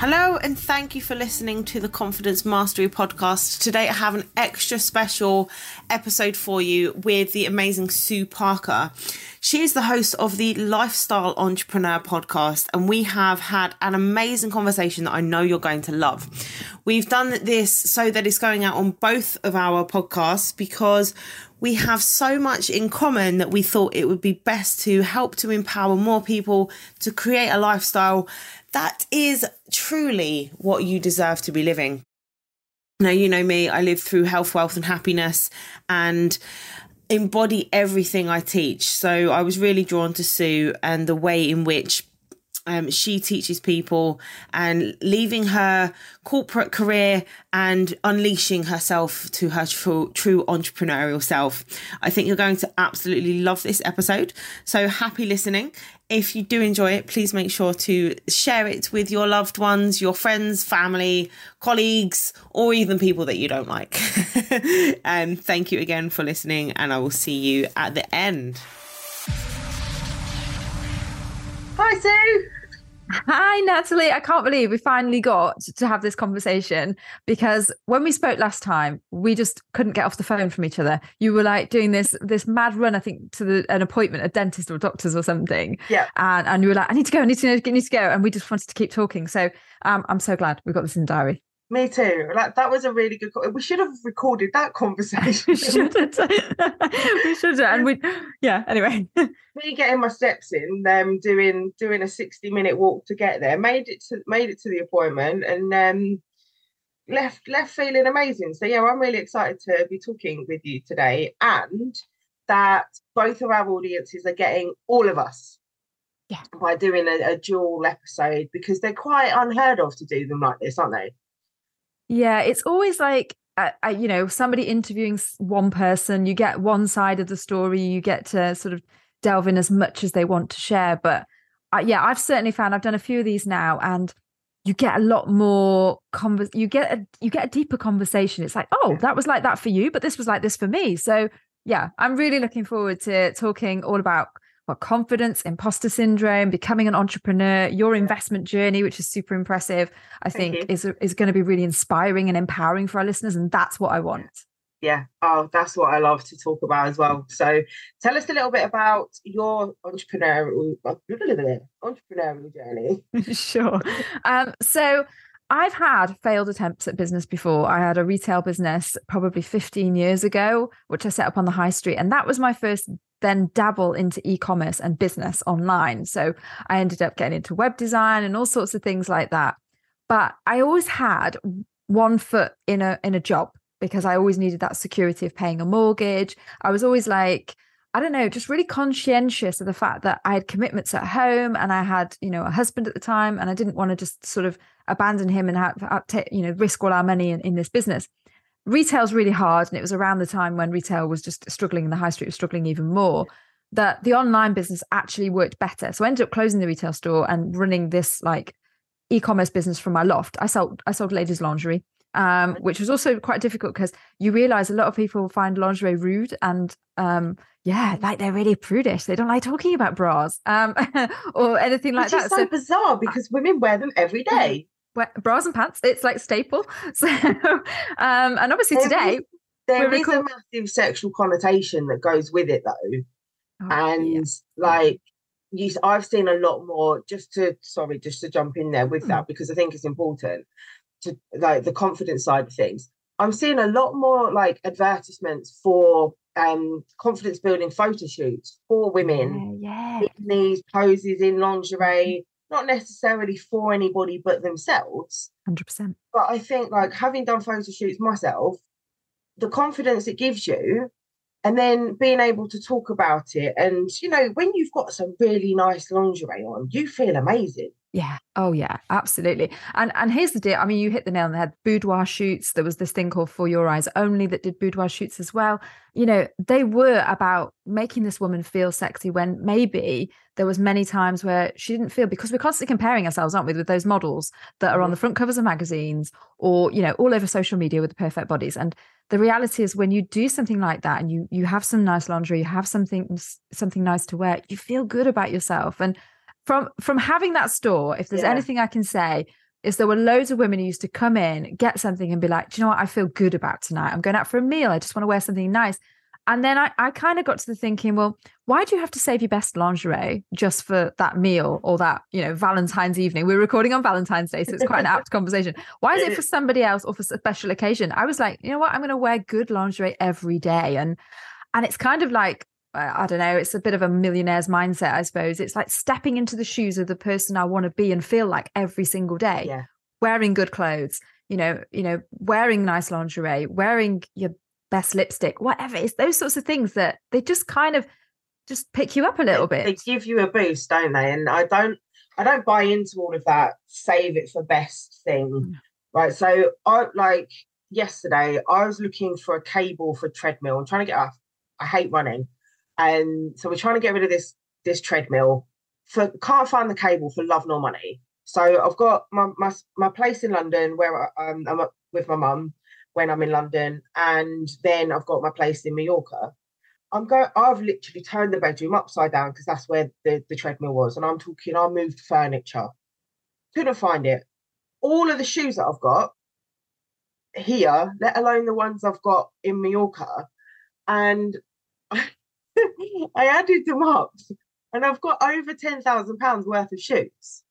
Hello, and thank you for listening to the Confidence Mastery podcast. Today, I have an extra special episode for you with the amazing Sue Parker. She is the host of the Lifestyle Entrepreneur podcast, and we have had an amazing conversation that I know you're going to love. We've done this so that it's going out on both of our podcasts because we have so much in common that we thought it would be best to help to empower more people to create a lifestyle that is truly what you deserve to be living. Now, you know me, I live through health, wealth, and happiness and embody everything I teach. So I was really drawn to Sue and the way in which um, she teaches people and leaving her corporate career and unleashing herself to her true, true entrepreneurial self. I think you're going to absolutely love this episode. So happy listening. If you do enjoy it, please make sure to share it with your loved ones, your friends, family, colleagues, or even people that you don't like. and um, thank you again for listening, and I will see you at the end. Hi, Sue. Hi, Natalie. I can't believe we finally got to have this conversation because when we spoke last time, we just couldn't get off the phone from each other. You were like doing this this mad run, I think, to the, an appointment, a dentist or doctors or something. Yeah. And and you were like, I need to go, I need to I need to go, and we just wanted to keep talking. So um, I'm so glad we got this in the diary. Me too. Like that was a really good. we should have recorded that conversation. we should have. we should have. And we, yeah. Anyway, me getting my steps in, them doing doing a sixty minute walk to get there, made it to made it to the appointment, and um, left left feeling amazing. So yeah, I'm really excited to be talking with you today, and that both of our audiences are getting all of us. Yeah. By doing a, a dual episode because they're quite unheard of to do them like this, aren't they? Yeah, it's always like uh, uh, you know somebody interviewing one person. You get one side of the story. You get to sort of delve in as much as they want to share. But uh, yeah, I've certainly found I've done a few of these now, and you get a lot more convers. You get a you get a deeper conversation. It's like, oh, that was like that for you, but this was like this for me. So yeah, I'm really looking forward to talking all about what confidence, imposter syndrome, becoming an entrepreneur, your investment journey, which is super impressive, I Thank think you. is is going to be really inspiring and empowering for our listeners, and that's what I want. Yeah, oh, that's what I love to talk about as well. So, tell us a little bit about your entrepreneurial entrepreneurial journey. sure. Um, so. I've had failed attempts at business before. I had a retail business probably 15 years ago, which I set up on the high street. And that was my first then dabble into e-commerce and business online. So I ended up getting into web design and all sorts of things like that. But I always had one foot in a in a job because I always needed that security of paying a mortgage. I was always like I don't know, just really conscientious of the fact that I had commitments at home and I had, you know, a husband at the time and I didn't want to just sort of abandon him and have, you know, risk all our money in, in this business retail's really hard. And it was around the time when retail was just struggling and the high street was struggling even more that the online business actually worked better. So I ended up closing the retail store and running this like e-commerce business from my loft. I sold I sold ladies lingerie, um, which was also quite difficult because you realize a lot of people find lingerie rude and um, yeah, like they're really prudish. They don't like talking about bras um, or anything like which that. so, so bizarre because women wear them every day bras and pants. It's like staple. So, um, and obviously there today is, there is a massive sexual connotation that goes with it, though, oh, and yeah. like you, I've seen a lot more. Just to sorry, just to jump in there with mm. that because I think it's important to like the confidence side of things. I'm seeing a lot more like advertisements for um confidence building photo shoots for women yeah, yeah. these poses in lingerie not necessarily for anybody but themselves. 100%. But I think, like, having done photo shoots myself, the confidence it gives you, and then being able to talk about it. And, you know, when you've got some really nice lingerie on, you feel amazing. Yeah. Oh yeah, absolutely. And and here's the deal. I mean, you hit the nail on the head. Boudoir shoots. There was this thing called For Your Eyes Only that did boudoir shoots as well. You know, they were about making this woman feel sexy when maybe there was many times where she didn't feel because we're constantly comparing ourselves, aren't we, with those models that are on mm-hmm. the front covers of magazines or, you know, all over social media with the perfect bodies. And the reality is when you do something like that and you you have some nice lingerie, you have something something nice to wear, you feel good about yourself. And from from having that store if there's yeah. anything i can say is there were loads of women who used to come in, get something, and be like, Do you know what? I feel good about tonight. I'm going out for a meal. I just want to wear something nice. And then I, I kind of got to the thinking, well, why do you have to save your best lingerie just for that meal or that, you know, Valentine's evening? We're recording on Valentine's Day, so it's quite an apt conversation. Why is it for somebody else or for a special occasion? I was like, you know what? I'm going to wear good lingerie every day. And and it's kind of like I don't know, it's a bit of a millionaire's mindset, I suppose. It's like stepping into the shoes of the person I want to be and feel like every single day. Yeah. Wearing good clothes, you know, you know, wearing nice lingerie, wearing your best lipstick, whatever. It's those sorts of things that they just kind of just pick you up a little bit. They give you a boost, don't they? And I don't I don't buy into all of that save it for best thing. Mm. Right. So I like yesterday I was looking for a cable for treadmill. I'm trying to get off. I hate running. And so we're trying to get rid of this this treadmill. For can't find the cable for love nor money. So I've got my my, my place in London where I, um, I'm with my mum when I'm in London, and then I've got my place in Mallorca. I'm going. I've literally turned the bedroom upside down because that's where the, the treadmill was, and I'm talking. I moved furniture, couldn't find it. All of the shoes that I've got here, let alone the ones I've got in Mallorca, and I added them up and I've got over ten thousand pounds worth of shoes.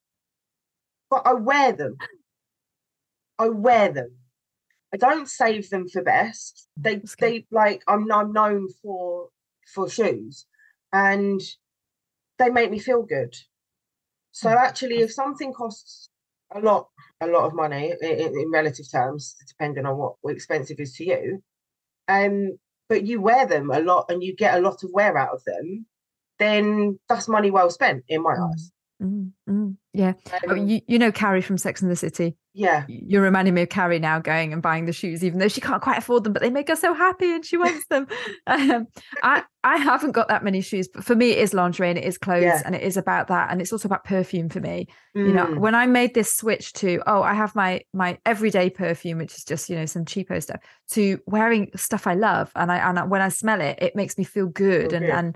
But I wear them. I wear them. I don't save them for best. They they like I'm I'm known for for shoes and they make me feel good. So hmm. actually if something costs a lot a lot of money in, in relative terms, depending on what expensive is to you, um but you wear them a lot and you get a lot of wear out of them, then that's money well spent in my mm. eyes. Mm-hmm. Yeah. Um, oh, you, you know Carrie from Sex and the City. Yeah. You're reminding me of Carrie now going and buying the shoes, even though she can't quite afford them, but they make her so happy and she wants them. um, I, I haven't got that many shoes, but for me, it is lingerie and it is clothes yeah. and it is about that. And it's also about perfume for me. Mm. You know, mm. when I made this switch to, oh, I have my my everyday perfume, which is just, you know, some cheapo stuff, to wearing stuff I love. And I and when I smell it, it makes me feel good. and and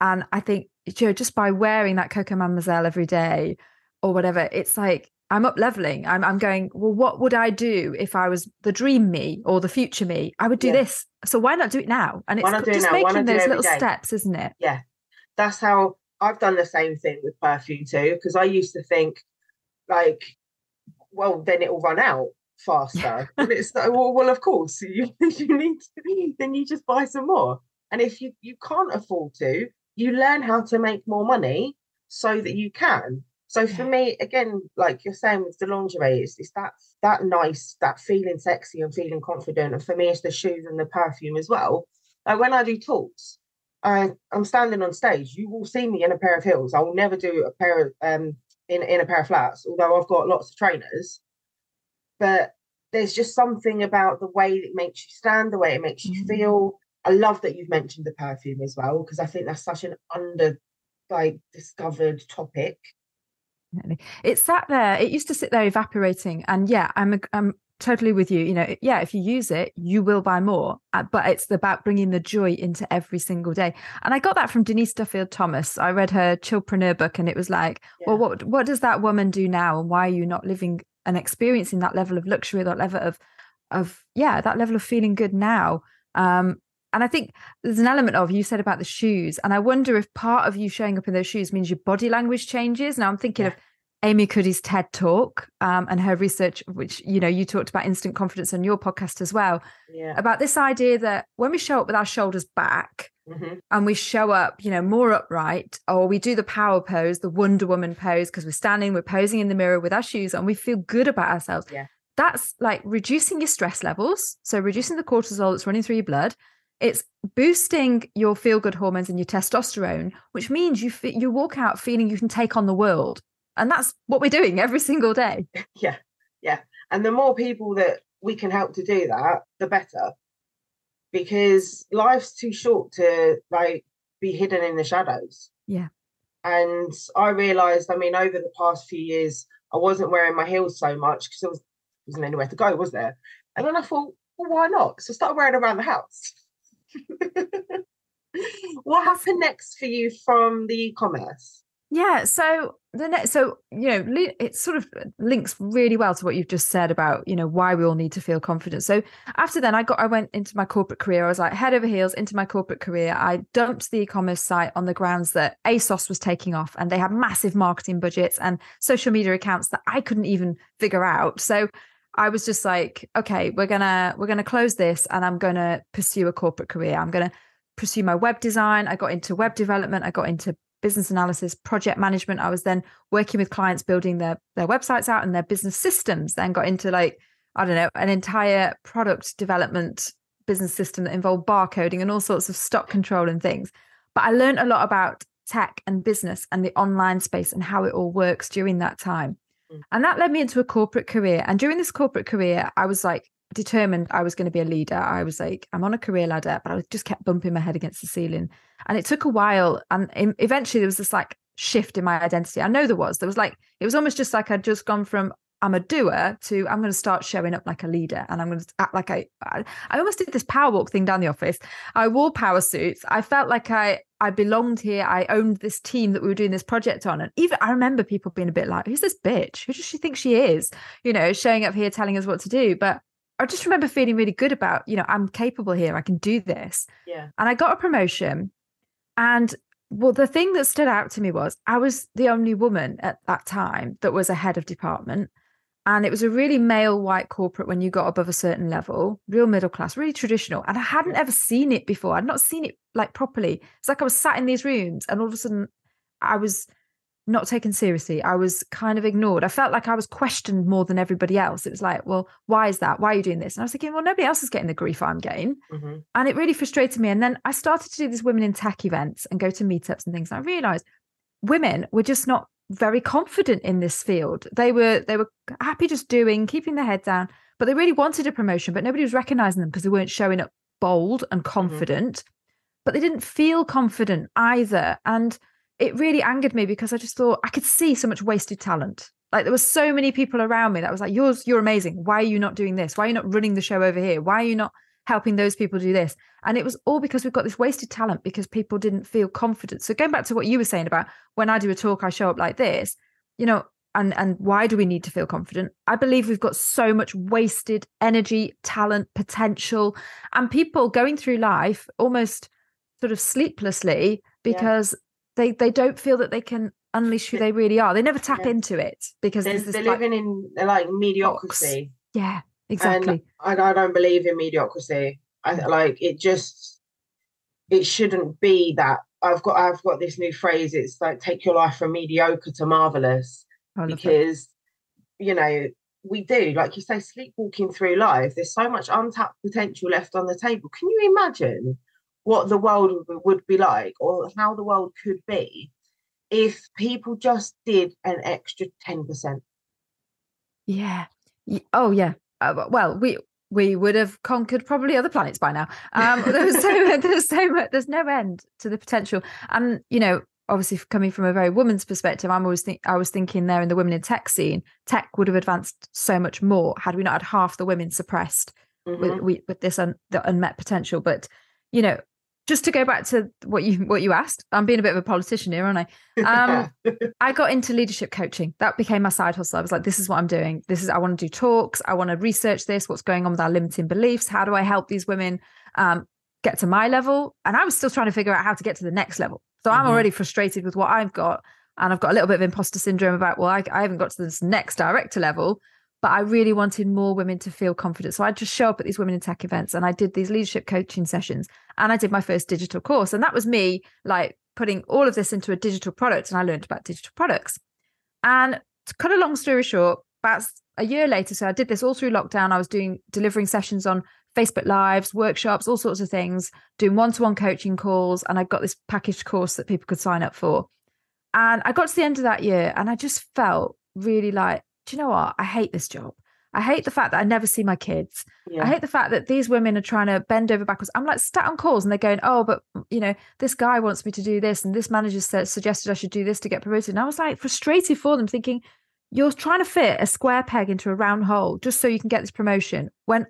and I think you know, just by wearing that Coco Mademoiselle every day or whatever, it's like I'm up leveling. I'm I'm going, well, what would I do if I was the dream me or the future me? I would do yeah. this. So why not do it now? And it's just making those little day. steps, isn't it? Yeah. That's how I've done the same thing with perfume too. Because I used to think like, well, then it will run out faster. and it's like, well, well, of course, you, you need to, then you just buy some more. And if you, you can't afford to, you learn how to make more money so that you can. So for me, again, like you're saying with the lingerie, it's, it's that that nice, that feeling sexy and feeling confident. And for me, it's the shoes and the perfume as well. Like when I do talks, I, I'm standing on stage. You will see me in a pair of heels. I will never do a pair of um in in a pair of flats, although I've got lots of trainers. But there's just something about the way it makes you stand, the way it makes you mm-hmm. feel, I love that you've mentioned the perfume as well because I think that's such an under like discovered topic. It sat there. It used to sit there evaporating, and yeah, I'm I'm totally with you. You know, yeah, if you use it, you will buy more. Uh, but it's about bringing the joy into every single day. And I got that from Denise Duffield Thomas. I read her Chillpreneur book, and it was like, yeah. well, what what does that woman do now, and why are you not living and experiencing that level of luxury, that level of of yeah, that level of feeling good now? Um, and I think there's an element of you said about the shoes, and I wonder if part of you showing up in those shoes means your body language changes. Now I'm thinking yeah. of Amy Cuddy's TED talk um, and her research, which you know you talked about instant confidence on your podcast as well, yeah. about this idea that when we show up with our shoulders back mm-hmm. and we show up, you know, more upright, or we do the power pose, the Wonder Woman pose, because we're standing, we're posing in the mirror with our shoes on, we feel good about ourselves. Yeah. That's like reducing your stress levels, so reducing the cortisol that's running through your blood it's boosting your feel good hormones and your testosterone, which means you f- you walk out feeling you can take on the world, and that's what we're doing every single day. Yeah, yeah, and the more people that we can help to do that, the better, because life's too short to like be hidden in the shadows. Yeah, and I realised, I mean, over the past few years, I wasn't wearing my heels so much because there was wasn't anywhere to go, was there? And then I thought, well, why not? So I started wearing around the house. what happened next for you from the e-commerce? Yeah. So the next, so you know, it sort of links really well to what you've just said about you know why we all need to feel confident. So after then, I got I went into my corporate career. I was like head over heels into my corporate career. I dumped the e-commerce site on the grounds that ASOS was taking off, and they had massive marketing budgets and social media accounts that I couldn't even figure out. So I was just like, okay, we're gonna we're gonna close this, and I'm gonna pursue a corporate career. I'm gonna pursue my web design. I got into web development. I got into business analysis, project management. I was then working with clients building their their websites out and their business systems. Then got into like I don't know an entire product development business system that involved barcoding and all sorts of stock control and things. But I learned a lot about tech and business and the online space and how it all works during that time. Mm. And that led me into a corporate career. And during this corporate career, I was like determined I was going to be a leader. I was like, I'm on a career ladder, but I just kept bumping my head against the ceiling. And it took a while. And eventually there was this like shift in my identity. I know there was. There was like, it was almost just like I'd just gone from I'm a doer to I'm going to start showing up like a leader and I'm going to act like I I almost did this power walk thing down the office. I wore power suits. I felt like I I belonged here. I owned this team that we were doing this project on. And even I remember people being a bit like, who's this bitch? Who does she think she is? You know, showing up here telling us what to do. But I just remember feeling really good about, you know, I'm capable here. I can do this. Yeah. And I got a promotion. And well, the thing that stood out to me was I was the only woman at that time that was a head of department. And it was a really male white corporate when you got above a certain level, real middle class, really traditional. And I hadn't ever seen it before. I'd not seen it like properly. It's like I was sat in these rooms and all of a sudden I was not taken seriously. I was kind of ignored. I felt like I was questioned more than everybody else. It was like, well, why is that? Why are you doing this? And I was thinking, well, nobody else is getting the grief I'm getting. Mm-hmm. And it really frustrated me. And then I started to do these women in tech events and go to meetups and things. And I realized women were just not very confident in this field. They were they were happy just doing, keeping their head down, but they really wanted a promotion, but nobody was recognizing them because they weren't showing up bold and mm-hmm. confident. Mm-hmm. But they didn't feel confident either. And it really angered me because I just thought I could see so much wasted talent. Like there were so many people around me that was like, "Yours, you're amazing. Why are you not doing this? Why are you not running the show over here? Why are you not helping those people do this?" And it was all because we've got this wasted talent because people didn't feel confident. So going back to what you were saying about when I do a talk, I show up like this. You know, and and why do we need to feel confident? I believe we've got so much wasted energy, talent, potential, and people going through life almost sort of sleeplessly because they they don't feel that they can unleash who they really are. They never tap yeah. into it because they're, they're living in like mediocrity. Box. Yeah, exactly. And I, I don't believe in mediocrity. I like it. Just it shouldn't be that. I've got I've got this new phrase. It's like take your life from mediocre to marvelous because you know we do like you say sleepwalking through life. There's so much untapped potential left on the table. Can you imagine? what the world would be like or how the world could be if people just did an extra 10%. Yeah. Oh, yeah. Uh, well, we we would have conquered probably other planets by now. Um, there's so there's so much, there's no end to the potential, and you know, obviously coming from a very woman's perspective, I'm always think I was thinking there in the women in tech scene, tech would have advanced so much more had we not had half the women suppressed mm-hmm. with, with this un, the unmet potential. But you know, just to go back to what you what you asked, I'm being a bit of a politician here, aren't I? Um, I got into leadership coaching. That became my side hustle. I was like, this is what I'm doing. This is I want to do talks. I want to research this. What's going on with our limiting beliefs? How do I help these women um, get to my level? And I was still trying to figure out how to get to the next level. So mm-hmm. I'm already frustrated with what I've got, and I've got a little bit of imposter syndrome about well, I, I haven't got to this next director level but I really wanted more women to feel confident. So I just show up at these women in tech events and I did these leadership coaching sessions and I did my first digital course. And that was me like putting all of this into a digital product and I learned about digital products. And to cut a long story short, about a year later, so I did this all through lockdown. I was doing delivering sessions on Facebook Lives, workshops, all sorts of things, doing one to one coaching calls. And I got this packaged course that people could sign up for. And I got to the end of that year and I just felt really like do you know what? I hate this job. I hate the fact that I never see my kids. Yeah. I hate the fact that these women are trying to bend over backwards. I'm like sat on calls and they're going, oh, but you know, this guy wants me to do this, and this manager said, suggested I should do this to get promoted. And I was like frustrated for them, thinking, you're trying to fit a square peg into a round hole just so you can get this promotion. When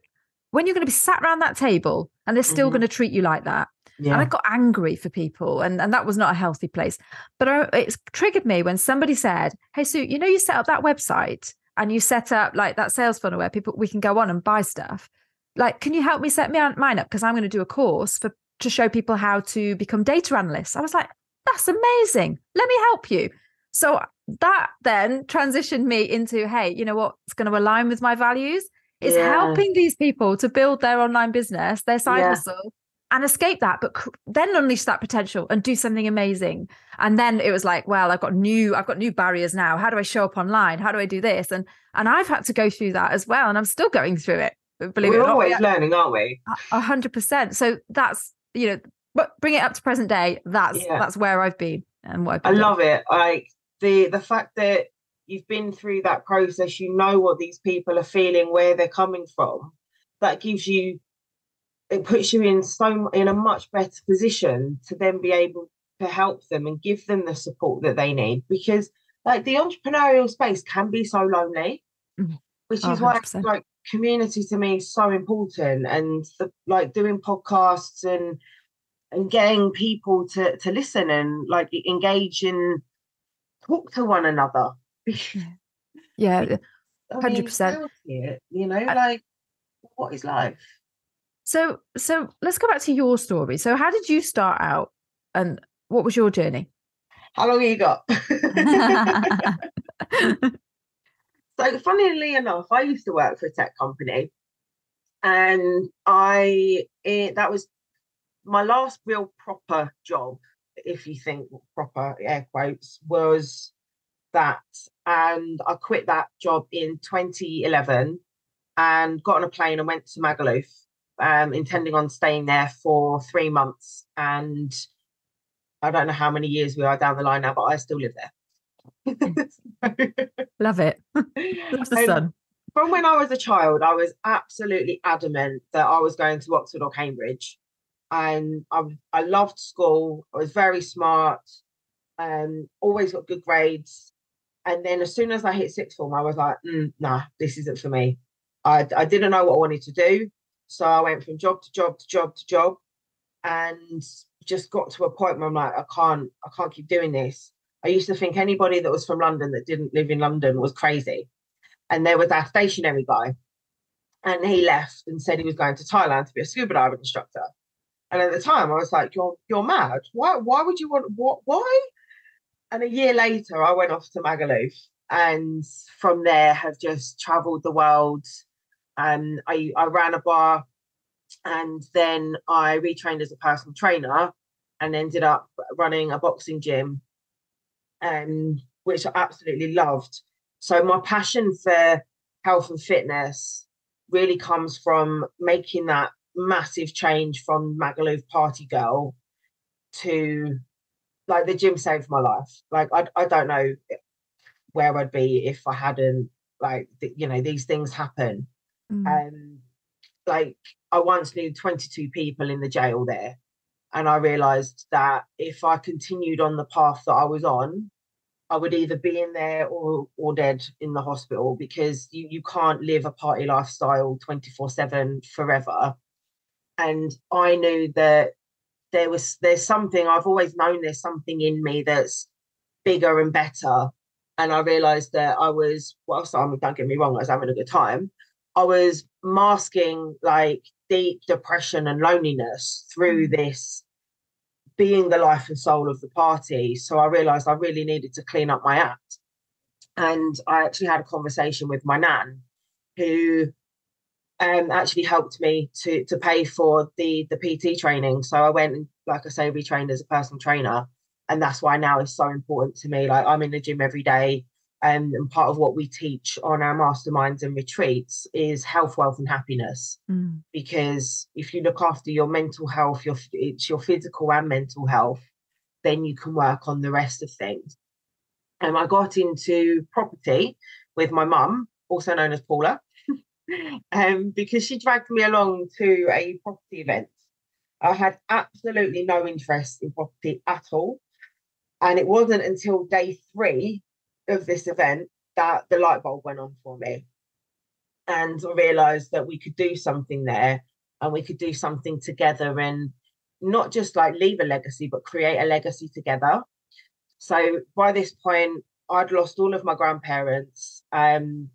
when you're going to be sat around that table and they're still mm-hmm. going to treat you like that. Yeah. And I got angry for people, and, and that was not a healthy place. But I, it's triggered me when somebody said, Hey, Sue, you know, you set up that website and you set up like that sales funnel where people we can go on and buy stuff. Like, can you help me set me mine up? Because I'm going to do a course for to show people how to become data analysts. I was like, that's amazing. Let me help you. So that then transitioned me into, hey, you know what? It's going to align with my values. It's yeah. helping these people to build their online business, their side yeah. hustle, and escape that, but then unleash that potential and do something amazing. And then it was like, well, I've got new, I've got new barriers now. How do I show up online? How do I do this? And and I've had to go through that as well, and I'm still going through it. Believe We're it or not, always learning, aren't we? A hundred percent. So that's you know, but bring it up to present day. That's yeah. that's where I've been and what i love it. Like the the fact that you've been through that process, you know what these people are feeling, where they're coming from. That gives you it puts you in so in a much better position to then be able to help them and give them the support that they need because like the entrepreneurial space can be so lonely mm-hmm. which is 100%. why like community to me is so important and the, like doing podcasts and and getting people to to listen and like engage and talk to one another. Yeah. Hundred percent. you know like what is life so so let's go back to your story. So how did you start out and what was your journey? How long you got? So funnily enough i used to work for a tech company and i it, that was my last real proper job if you think proper air quotes was that and i quit that job in 2011 and got on a plane and went to magaluf um, intending on staying there for three months and i don't know how many years we are down the line now but i still live there Love it. Love the sun. From when I was a child, I was absolutely adamant that I was going to Oxford or Cambridge. And I, I loved school. I was very smart, um, always got good grades. And then as soon as I hit sixth form, I was like, mm, nah, this isn't for me. I, I didn't know what I wanted to do. So I went from job to job to job to job and just got to a point where I'm like, I can't, I can't keep doing this. I used to think anybody that was from London that didn't live in London was crazy. And there was our stationary guy, and he left and said he was going to Thailand to be a scuba diving instructor. And at the time, I was like, "You're you're mad. Why why would you want what why?" And a year later, I went off to Magaluf, and from there have just travelled the world. And I I ran a bar, and then I retrained as a personal trainer, and ended up running a boxing gym um, which I absolutely loved. So my passion for health and fitness really comes from making that massive change from Magaluf party girl to like the gym saved my life. Like I, I don't know where I'd be if I hadn't like you know these things happen. Mm. Um, like I once knew 22 people in the jail there, and I realised that if I continued on the path that I was on, I would either be in there or or dead in the hospital because you, you can't live a party lifestyle 24-7 forever. And I knew that there was there's something I've always known there's something in me that's bigger and better. And I realized that I was whilst I don't get me wrong, I was having a good time. I was masking like deep depression and loneliness through mm. this being the life and soul of the party. So I realized I really needed to clean up my act. And I actually had a conversation with my nan, who um, actually helped me to to pay for the the PT training. So I went and, like I say, retrained as a personal trainer, and that's why now it's so important to me. Like I'm in the gym every day. Um, and part of what we teach on our masterminds and retreats is health, wealth, and happiness. Mm. Because if you look after your mental health, your it's your physical and mental health, then you can work on the rest of things. And um, I got into property with my mum, also known as Paula, um, because she dragged me along to a property event. I had absolutely no interest in property at all. And it wasn't until day three of this event that the light bulb went on for me. And I realized that we could do something there and we could do something together. And not just like leave a legacy, but create a legacy together. So by this point, I'd lost all of my grandparents, um,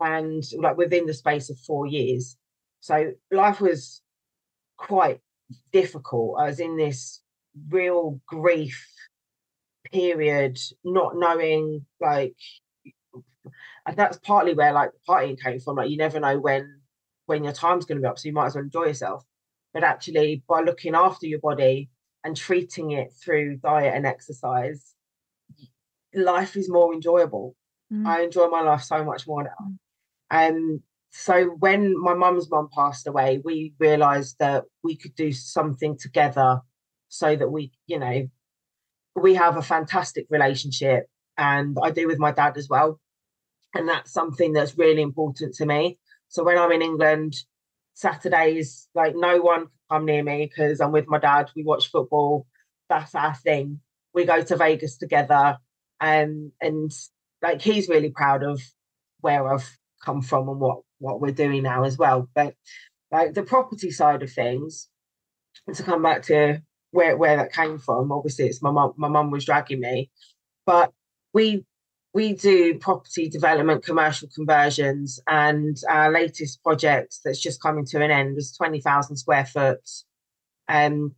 and like within the space of four years. So life was quite difficult. I was in this real grief period, not knowing like and that's partly where like partying came from. Like you never know when when your time's going to be up, so you might as well enjoy yourself. But actually, by looking after your body and treating it through diet and exercise, life is more enjoyable. Mm. I enjoy my life so much more now. And um, so when my mum's mum passed away, we realised that we could do something together so that we, you know, we have a fantastic relationship and I do with my dad as well. And that's something that's really important to me. So when I'm in England, Saturdays, like no one can come near me because I'm with my dad. We watch football. That's our thing. We go to Vegas together. Um, and like he's really proud of where I've come from and what what we're doing now as well. But like the property side of things, to come back to where where that came from, obviously it's my mum my mum was dragging me. But we we do property development, commercial conversions, and our latest project that's just coming to an end was 20,000 square foot, um,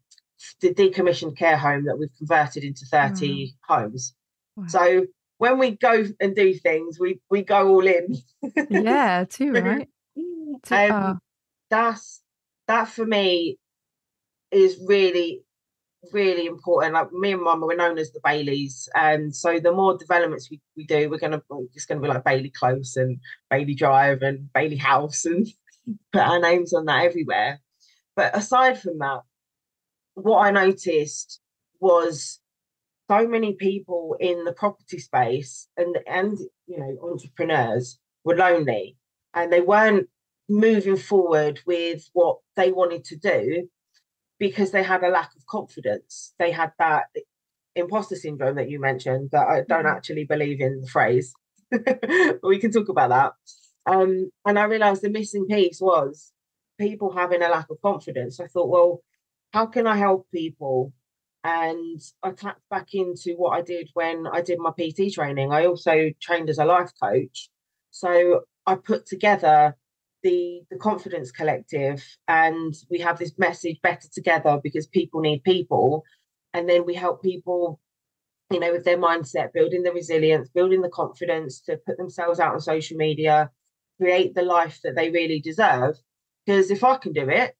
the decommissioned care home that we've converted into 30 mm. homes. Wow. So when we go and do things, we we go all in. yeah, too right. um, that's that for me is really really important. Like me and Mum, we're known as the Baileys, and so the more developments we, we do, we're gonna it's gonna be like Bailey Close and Bailey Drive and Bailey House, and put our names on that everywhere. But aside from that, what I noticed was so many people in the property space and and you know entrepreneurs were lonely and they weren't moving forward with what they wanted to do because they had a lack of confidence. They had that imposter syndrome that you mentioned that I don't mm-hmm. actually believe in the phrase. we can talk about that. Um, and I realized the missing piece was people having a lack of confidence. I thought, well, how can I help people? And I tapped back into what I did when I did my PT training. I also trained as a life coach. So I put together the the confidence collective and we have this message better together because people need people. And then we help people you know with their mindset building the resilience building the confidence to put themselves out on social media create the life that they really deserve. Because if i can do it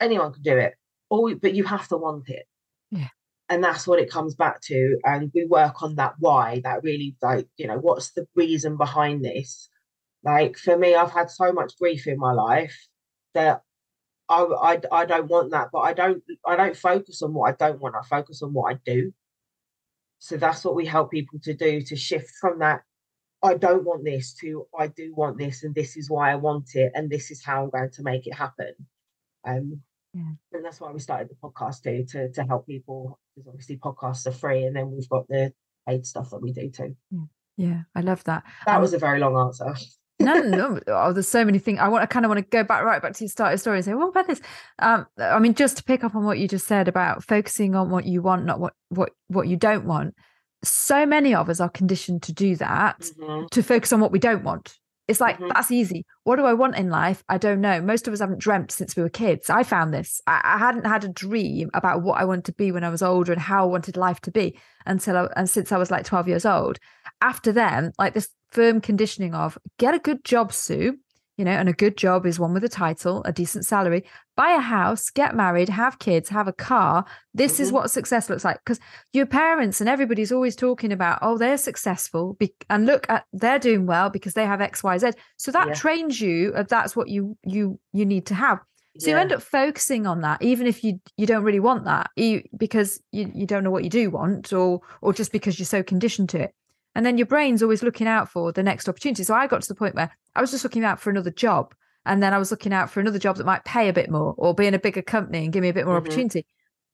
anyone can do it. Or but you have to want it. Yeah. And that's what it comes back to and we work on that why that really like you know what's the reason behind this like for me, I've had so much grief in my life that I, I, I don't want that, but I don't I don't focus on what I don't want. I focus on what I do. So that's what we help people to do to shift from that I don't want this to I do want this and this is why I want it and this is how I'm going to make it happen. Um, yeah. and that's why we started the podcast too to to help people because obviously podcasts are free and then we've got the paid stuff that we do too. Yeah, yeah I love that. That um, was a very long answer no, no, Oh, there's so many things. I want. I kind of want to go back right back to your start of story and say, "What about this?" Um, I mean, just to pick up on what you just said about focusing on what you want, not what what what you don't want. So many of us are conditioned to do that, mm-hmm. to focus on what we don't want. It's like mm-hmm. that's easy. What do I want in life? I don't know. Most of us haven't dreamt since we were kids. I found this. I, I hadn't had a dream about what I wanted to be when I was older and how I wanted life to be until I, and since I was like 12 years old. After then, like this firm conditioning of get a good job, Sue. You know, and a good job is one with a title, a decent salary, buy a house, get married, have kids, have a car. This mm-hmm. is what success looks like. Because your parents and everybody's always talking about, oh, they're successful, be- and look at they're doing well because they have X, Y, Z. So that yeah. trains you. That's what you you you need to have. So yeah. you end up focusing on that, even if you you don't really want that, you, because you, you don't know what you do want, or or just because you're so conditioned to it. And then your brain's always looking out for the next opportunity. So I got to the point where I was just looking out for another job. And then I was looking out for another job that might pay a bit more or be in a bigger company and give me a bit more mm-hmm. opportunity.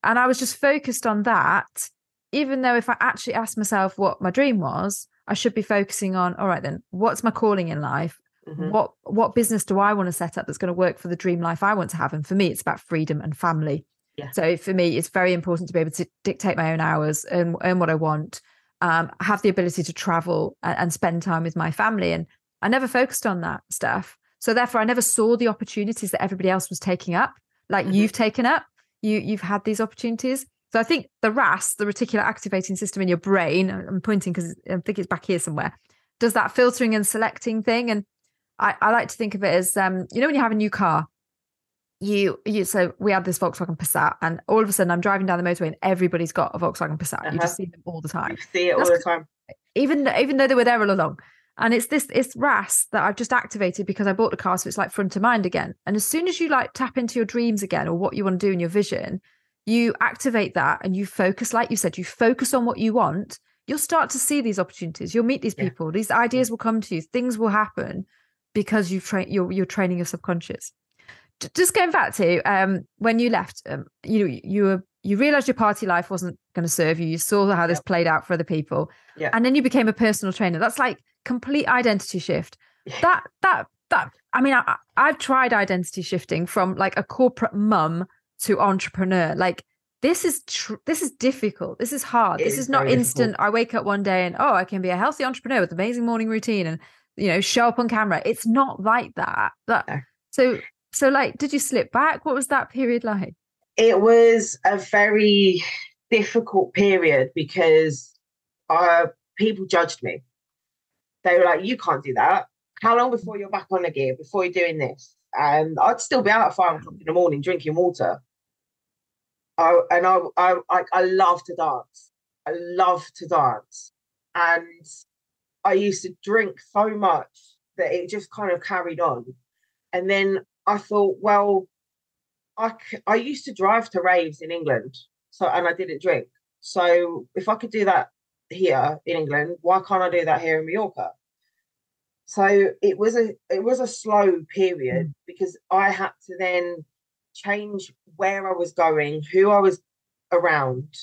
And I was just focused on that, even though if I actually asked myself what my dream was, I should be focusing on, all right, then what's my calling in life? Mm-hmm. What what business do I want to set up that's going to work for the dream life I want to have? And for me, it's about freedom and family. Yeah. So for me, it's very important to be able to dictate my own hours and earn what I want, um, have the ability to travel and, and spend time with my family. And I never focused on that stuff. So therefore, I never saw the opportunities that everybody else was taking up, like mm-hmm. you've taken up. You you've had these opportunities. So I think the RAS, the reticular activating system in your brain, I'm pointing because I think it's back here somewhere, does that filtering and selecting thing. And I, I like to think of it as um, you know, when you have a new car, you you so we had this Volkswagen Passat, and all of a sudden I'm driving down the motorway and everybody's got a Volkswagen Passat. Uh-huh. You just uh-huh. see them all the time. You see it That's all the time. Even even though they were there all along. And it's this it's RAS that I've just activated because I bought the car, so it's like front of mind again. And as soon as you like tap into your dreams again or what you want to do in your vision, you activate that and you focus, like you said, you focus on what you want. You'll start to see these opportunities. You'll meet these people. Yeah. These ideas will come to you. Things will happen because you've trained. You're you're training your subconscious just going back to um, when you left, um, you know, you were you realized your party life wasn't going to serve you. You saw how this played out for other people, yeah. and then you became a personal trainer. That's like complete identity shift. That that that. I mean, I, I've tried identity shifting from like a corporate mum to entrepreneur. Like this is tr- this is difficult. This is hard. It this is, is not instant. Difficult. I wake up one day and oh, I can be a healthy entrepreneur with amazing morning routine and you know show up on camera. It's not like that. That no. so so, like, did you slip back? What was that period like? It was a very difficult period because uh, people judged me. They were like, "You can't do that. How long before you're back on gear? Before you're doing this?" And I'd still be out at five o'clock in the morning drinking water. I, and I, I, I, I love to dance. I love to dance, and I used to drink so much that it just kind of carried on. And then I thought, well, I, I used to drive to raves in England, so and I didn't drink. So if I could do that here in England, why can't I do that here in Mallorca? So it was a it was a slow period mm. because I had to then change where I was going, who I was around.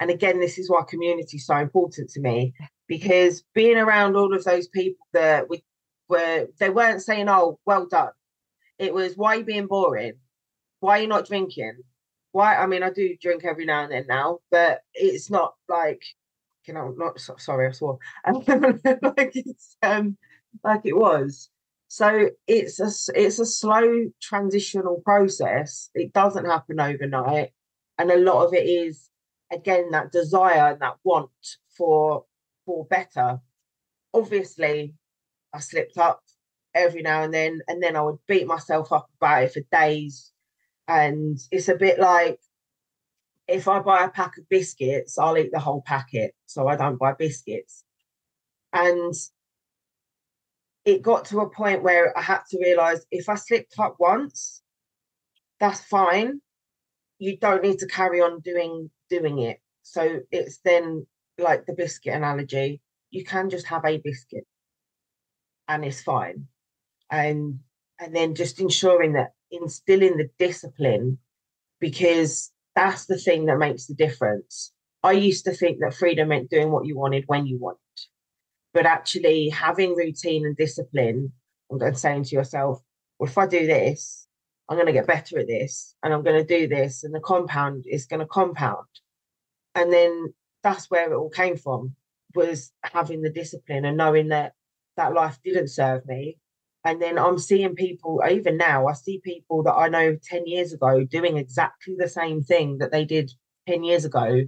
And again, this is why community is so important to me because being around all of those people that we were they weren't saying, Oh, well done. It was why are you being boring? Why are you not drinking? Why? I mean, I do drink every now and then now, but it's not like you know, not sorry, I swore. like it's um like it was. So it's a it's a slow transitional process. It doesn't happen overnight, and a lot of it is again that desire and that want for for better. Obviously, I slipped up every now and then, and then I would beat myself up about it for days. And it's a bit like if I buy a pack of biscuits, I'll eat the whole packet. So I don't buy biscuits. And it got to a point where I had to realize if I slipped up once, that's fine. You don't need to carry on doing doing it. So it's then like the biscuit analogy. You can just have a biscuit and it's fine and and then just ensuring that instilling the discipline because that's the thing that makes the difference. I used to think that freedom meant doing what you wanted when you wanted, but actually having routine and discipline and saying to yourself, well, if I do this, I'm going to get better at this and I'm going to do this, and the compound is going to compound. And then that's where it all came from was having the discipline and knowing that that life didn't serve me and then I'm seeing people, even now, I see people that I know 10 years ago doing exactly the same thing that they did 10 years ago.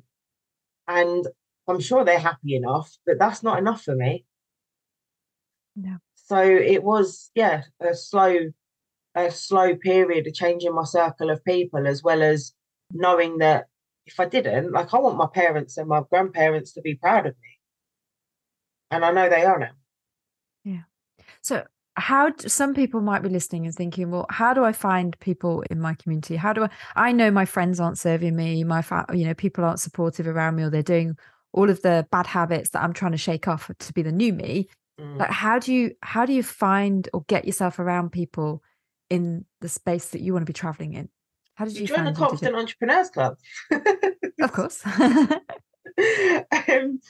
And I'm sure they're happy enough, but that's not enough for me. No. So it was, yeah, a slow, a slow period of changing my circle of people, as well as knowing that if I didn't, like, I want my parents and my grandparents to be proud of me. And I know they are now. Yeah. So how some people might be listening and thinking well how do i find people in my community? How do i i know my friends aren't serving me my fa- you know people aren't supportive around me or they're doing all of the bad habits that i'm trying to shake off to be the new me. Mm. like how do you how do you find or get yourself around people in the space that you want to be traveling in? How did you, you join the confident entrepreneurs club. Of course. Um,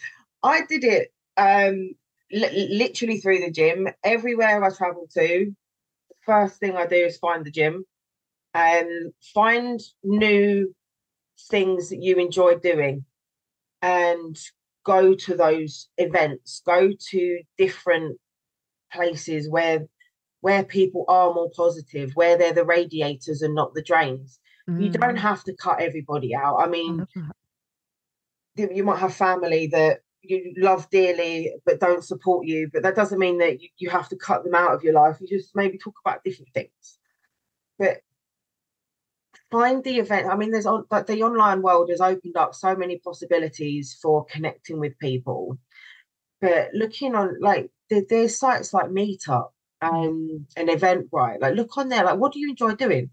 i did it um literally through the gym. Everywhere I travel to, the first thing I do is find the gym and find new things that you enjoy doing and go to those events go to different places where where people are more positive where they're the radiators and not the drains mm. you don't mm. have to cut everybody out i mean you might have family that you love dearly but don't support you but that doesn't mean that you, you have to cut them out of your life. You just maybe talk about different things. But find the event i mean there's on like the online world has opened up so many possibilities for connecting with people. But looking on like there, there's sites like meetup um and eventbrite. Like look on there like what do you enjoy doing?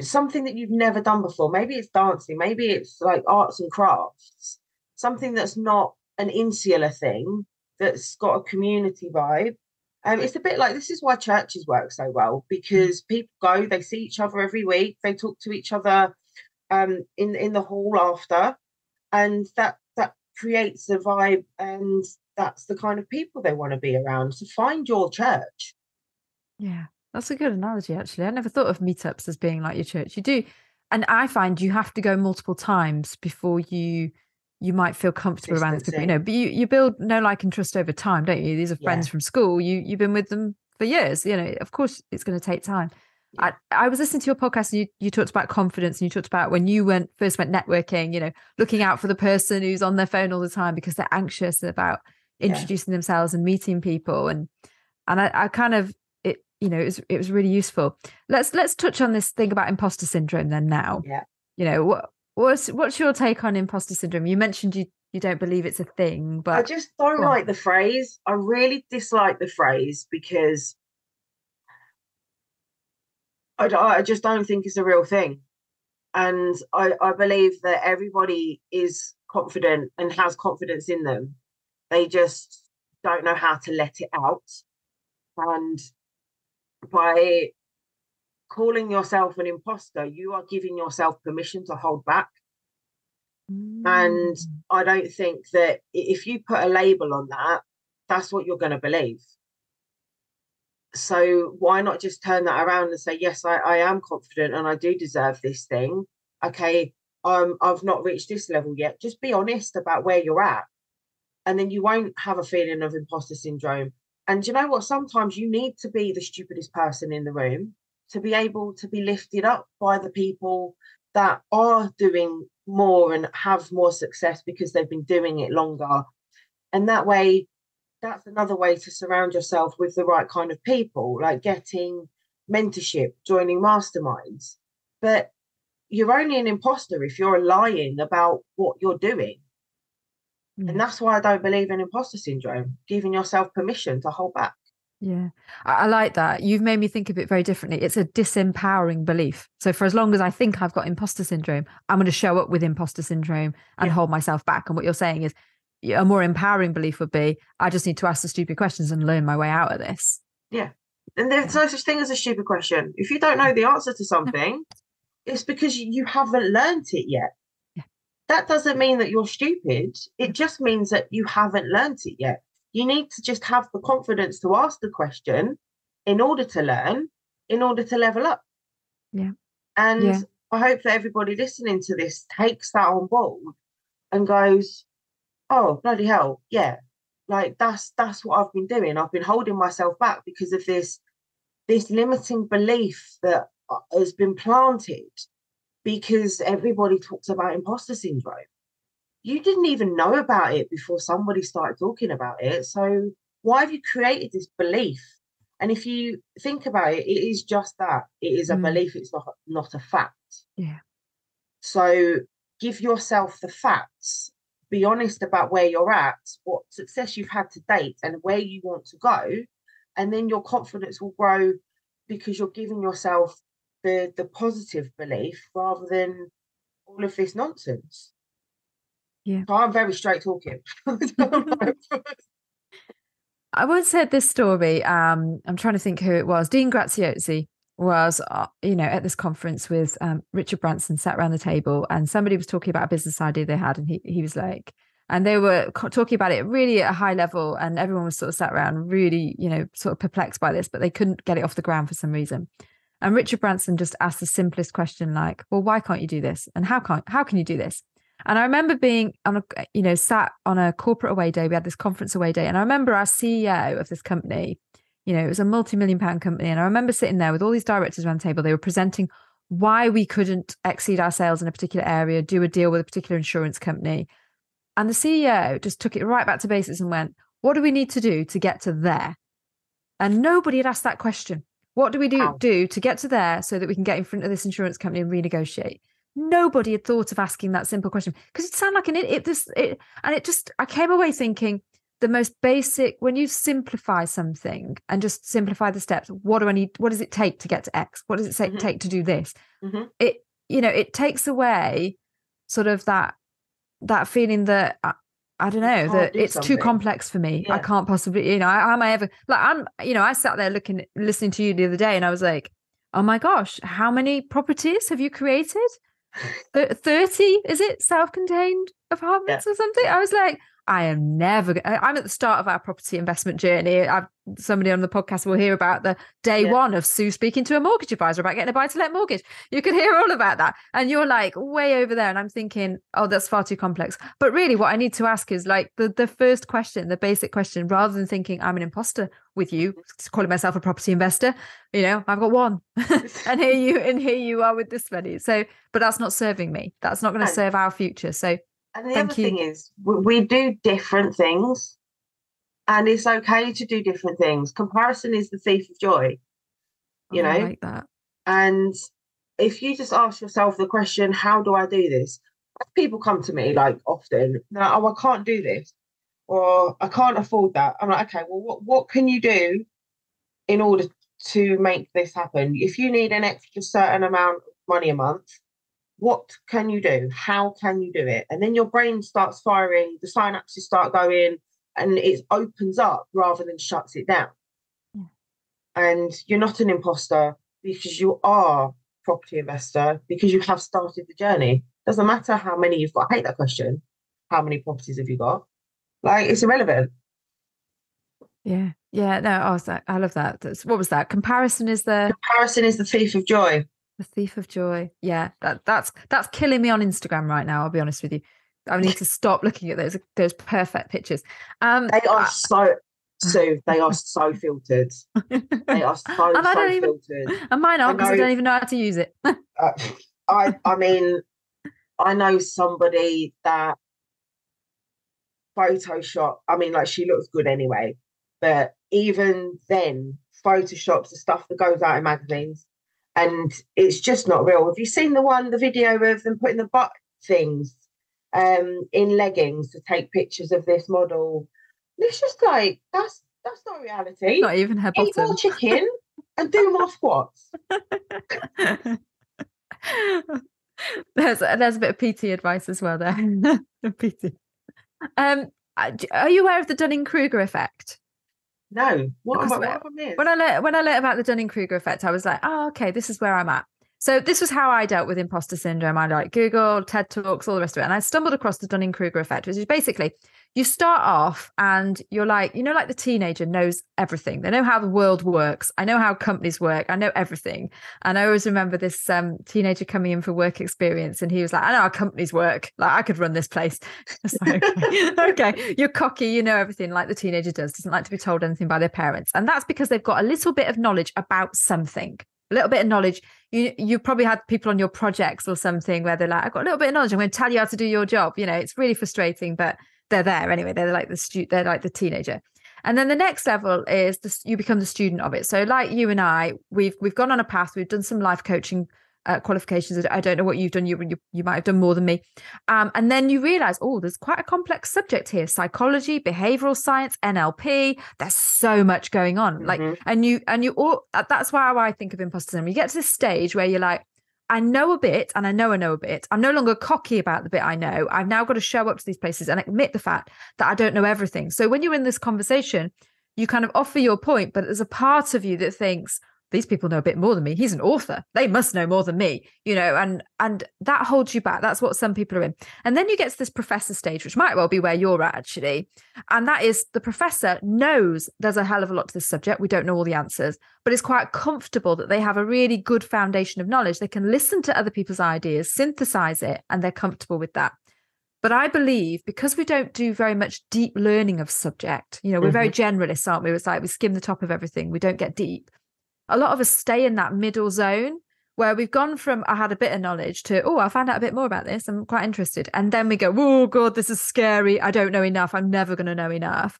Something that you've never done before. Maybe it's dancing maybe it's like arts and crafts something that's not an insular thing that's got a community vibe um, it's a bit like this is why churches work so well because people go, they see each other every week, they talk to each other um, in in the hall after, and that that creates a vibe, and that's the kind of people they want to be around. So find your church. Yeah, that's a good analogy. Actually, I never thought of meetups as being like your church. You do, and I find you have to go multiple times before you you might feel comfortable around this people, you know, but you, you build no like and trust over time, don't you? These are friends yeah. from school. You you've been with them for years. You know, of course it's going to take time. I, I was listening to your podcast and you, you talked about confidence and you talked about when you went first went networking, you know, looking out for the person who's on their phone all the time because they're anxious about introducing yeah. themselves and meeting people. And and I, I kind of it, you know, it was it was really useful. Let's let's touch on this thing about imposter syndrome then now. Yeah. You know, what What's what's your take on imposter syndrome? You mentioned you you don't believe it's a thing, but I just don't like the phrase. I really dislike the phrase because I, I just don't think it's a real thing. And I, I believe that everybody is confident and has confidence in them. They just don't know how to let it out. And by calling yourself an imposter, you are giving yourself permission to hold back. Mm. And I don't think that if you put a label on that, that's what you're going to believe. So why not just turn that around and say, yes, I, I am confident and I do deserve this thing. Okay, um, I've not reached this level yet. Just be honest about where you're at. And then you won't have a feeling of imposter syndrome. And you know what? Sometimes you need to be the stupidest person in the room to be able to be lifted up by the people that are doing more and have more success because they've been doing it longer. And that way, that's another way to surround yourself with the right kind of people, like getting mentorship, joining masterminds. But you're only an imposter if you're lying about what you're doing. Mm. And that's why I don't believe in imposter syndrome, giving yourself permission to hold back. Yeah, I, I, like that. You've made me think of it very differently. It's a disempowering belief. So, for as long as I think I've got imposter syndrome, I'm going to show up with imposter syndrome and yeah. hold myself back. And what you're saying is a more empowering belief would be I just need to ask the stupid questions and learn my way out of this. Yeah. And there's no such thing as a stupid question. If you don't know the answer to something, it's because you haven't learned it yet. Yeah. That doesn't mean that you're stupid. It just means that you haven't learned it yet you need to just have the confidence to ask the question in order to learn, in order to level up. Yeah. And yeah. I hope that everybody listening to this takes that on board and goes, oh, bloody hell, yeah. Like that's that's what I've been doing. I've been holding myself back because of this this limiting belief that uh, has been planted because everybody talks about imposter syndrome you didn't even know about it before somebody started talking about it. So why have you created this belief? And if you think about it, it is just that. It is a mm. belief, it's not not a fact. Yeah. So give yourself the facts, be honest about where you're at, what success you've had to date, and where you want to go. And then your confidence will grow because you're giving yourself the the positive belief rather than all of this nonsense. Yeah. So I'm very straight talking. I once heard this story. Um, I'm trying to think who it was. Dean Graziosi was, uh, you know, at this conference with um, Richard Branson, sat around the table, and somebody was talking about a business idea they had, and he he was like, and they were talking about it really at a high level, and everyone was sort of sat around, really, you know, sort of perplexed by this, but they couldn't get it off the ground for some reason. And Richard Branson just asked the simplest question, like, "Well, why can't you do this? And how can't how can you do this?" And I remember being on a, you know, sat on a corporate away day. We had this conference away day, and I remember our CEO of this company. You know, it was a multi-million pound company, and I remember sitting there with all these directors around the table. They were presenting why we couldn't exceed our sales in a particular area, do a deal with a particular insurance company, and the CEO just took it right back to basics and went, "What do we need to do to get to there?" And nobody had asked that question. What do we do, do to get to there so that we can get in front of this insurance company and renegotiate? Nobody had thought of asking that simple question because it sounded like an it, this it, and it just I came away thinking the most basic when you simplify something and just simplify the steps what do i need what does it take to get to x what does it mm-hmm. take to do this mm-hmm. it you know it takes away sort of that that feeling that I, I don't know that do it's something. too complex for me. Yeah. I can't possibly, you know, how am I ever like I'm, you know, I sat there looking, listening to you the other day, and I was like, oh my gosh, how many properties have you created? 30 is it self-contained apartments yeah. or something i was like I am never. I'm at the start of our property investment journey. I've, somebody on the podcast will hear about the day yeah. one of Sue speaking to a mortgage advisor about getting a buy to let mortgage. You can hear all about that, and you're like way over there. And I'm thinking, oh, that's far too complex. But really, what I need to ask is like the the first question, the basic question, rather than thinking I'm an imposter with you, calling myself a property investor. You know, I've got one, and here you and here you are with this many. So, but that's not serving me. That's not going to serve our future. So and the Thank other you. thing is, we do different things, and it's okay to do different things. Comparison is the thief of joy, you oh, know. like that. And if you just ask yourself the question, "How do I do this?" People come to me like often, like, "Oh, I can't do this," or "I can't afford that." I'm like, "Okay, well, what what can you do in order to make this happen? If you need an extra certain amount of money a month, what can you do? How can you do it? And then your brain starts firing, the synapses start going, and it opens up rather than shuts it down. Yeah. And you're not an imposter because you are property investor because you have started the journey. Doesn't matter how many you've got. I hate that question. How many properties have you got? Like it's irrelevant. Yeah, yeah. No, I was like, I love that. That's, what was that? Comparison is the comparison is the thief of joy. The thief of joy. Yeah, that that's that's killing me on Instagram right now. I'll be honest with you. I need to stop looking at those those perfect pictures. Um, they are so so they are so filtered. They are so, and I don't even, filtered. And mine are because I, I, don't even know how to use it. uh, I I mean, I know somebody that Photoshop. I mean, like she looks good anyway, but even then, Photoshop's the stuff that goes out in magazines and it's just not real. Have you seen the one, the video of them putting the butt things um, in leggings to take pictures of this model? It's just like that's that's not reality. Not even her bottom. Eat more chicken and do more squats. there's there's a bit of PT advice as well there. PT. Um, are you aware of the Dunning Kruger effect? No. What, about, what when I learned when I learned about the Dunning Kruger effect, I was like, oh, okay, this is where I'm at. So this was how I dealt with imposter syndrome. I like Google, TED Talks, all the rest of it. And I stumbled across the Dunning Kruger effect, which is basically you start off and you're like, you know, like the teenager knows everything. They know how the world works. I know how companies work. I know everything. And I always remember this um, teenager coming in for work experience and he was like, I know how companies work. Like I could run this place. like, okay. okay, you're cocky. You know everything like the teenager does. Doesn't like to be told anything by their parents. And that's because they've got a little bit of knowledge about something a little bit of knowledge. You you probably had people on your projects or something where they're like, I've got a little bit of knowledge. I'm going to tell you how to do your job. You know, it's really frustrating, but they're there anyway. They're like the stu- they're like the teenager. And then the next level is this, you become the student of it. So like you and I, we've we've gone on a path. We've done some life coaching uh, qualifications. I don't know what you've done. You, you you might have done more than me. Um, and then you realize, oh, there's quite a complex subject here: psychology, behavioral science, NLP. There's so much going on. Mm-hmm. Like, and you and you all. That's why I think of imposter syndrome. You get to this stage where you're like, I know a bit and I know I know a bit. I'm no longer cocky about the bit I know. I've now got to show up to these places and admit the fact that I don't know everything. So when you're in this conversation, you kind of offer your point, but there's a part of you that thinks, these people know a bit more than me. He's an author. They must know more than me you know and and that holds you back. That's what some people are in. And then you get to this professor stage which might well be where you're at actually. And that is the professor knows there's a hell of a lot to this subject. We don't know all the answers but it's quite comfortable that they have a really good foundation of knowledge. They can listen to other people's ideas synthesize it and they're comfortable with that. But I believe because we don't do very much deep learning of subject, you know, we're mm-hmm. very generalists, aren't we? It's like we skim the top of everything, we don't get deep a lot of us stay in that middle zone where we've gone from I had a bit of knowledge to oh I found out a bit more about this. I'm quite interested. And then we go oh god this is scary. I don't know enough. I'm never going to know enough.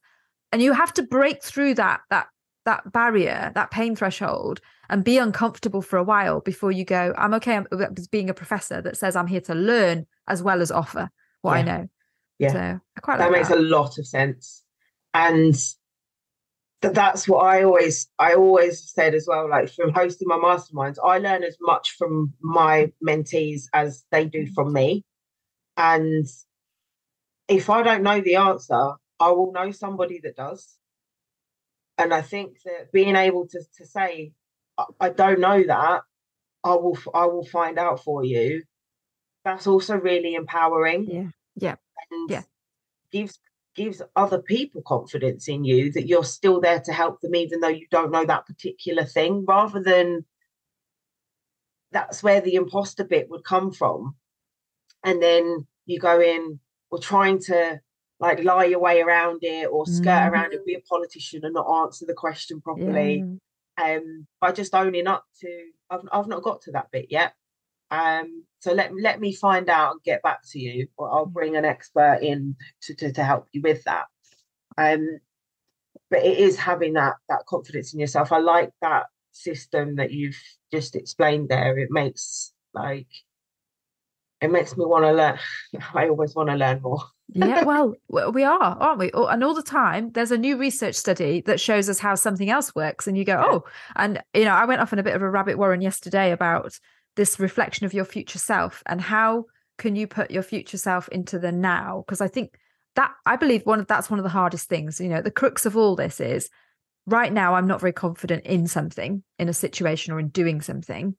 And you have to break through that that that barrier that pain threshold and be uncomfortable for a while before you go I'm okay. I'm uh, being a professor that says I'm here to learn as well as offer what yeah. I know. Yeah. So I quite that like makes that. a lot of sense. And that that's what I always I always said as well. Like from hosting my masterminds, I learn as much from my mentees as they do from me. And if I don't know the answer, I will know somebody that does. And I think that being able to to say, I don't know that, I will I will find out for you. That's also really empowering. Yeah. Yeah. And yeah. gives gives other people confidence in you that you're still there to help them even though you don't know that particular thing rather than that's where the imposter bit would come from and then you go in or trying to like lie your way around it or skirt mm. around it be a politician and not answer the question properly yeah. um by just owning up to I've, I've not got to that bit yet um, so let let me find out and get back to you, or I'll bring an expert in to, to, to help you with that. Um, but it is having that that confidence in yourself. I like that system that you've just explained there. It makes like it makes me want to learn. I always want to learn more. yeah, well, we are, aren't we? And all the time, there's a new research study that shows us how something else works, and you go, oh, and you know, I went off on a bit of a rabbit warren yesterday about this reflection of your future self and how can you put your future self into the now? Because i think that i believe one of that's one of the hardest things you know the crux of all this is right now i'm not very confident in something in a situation or in doing something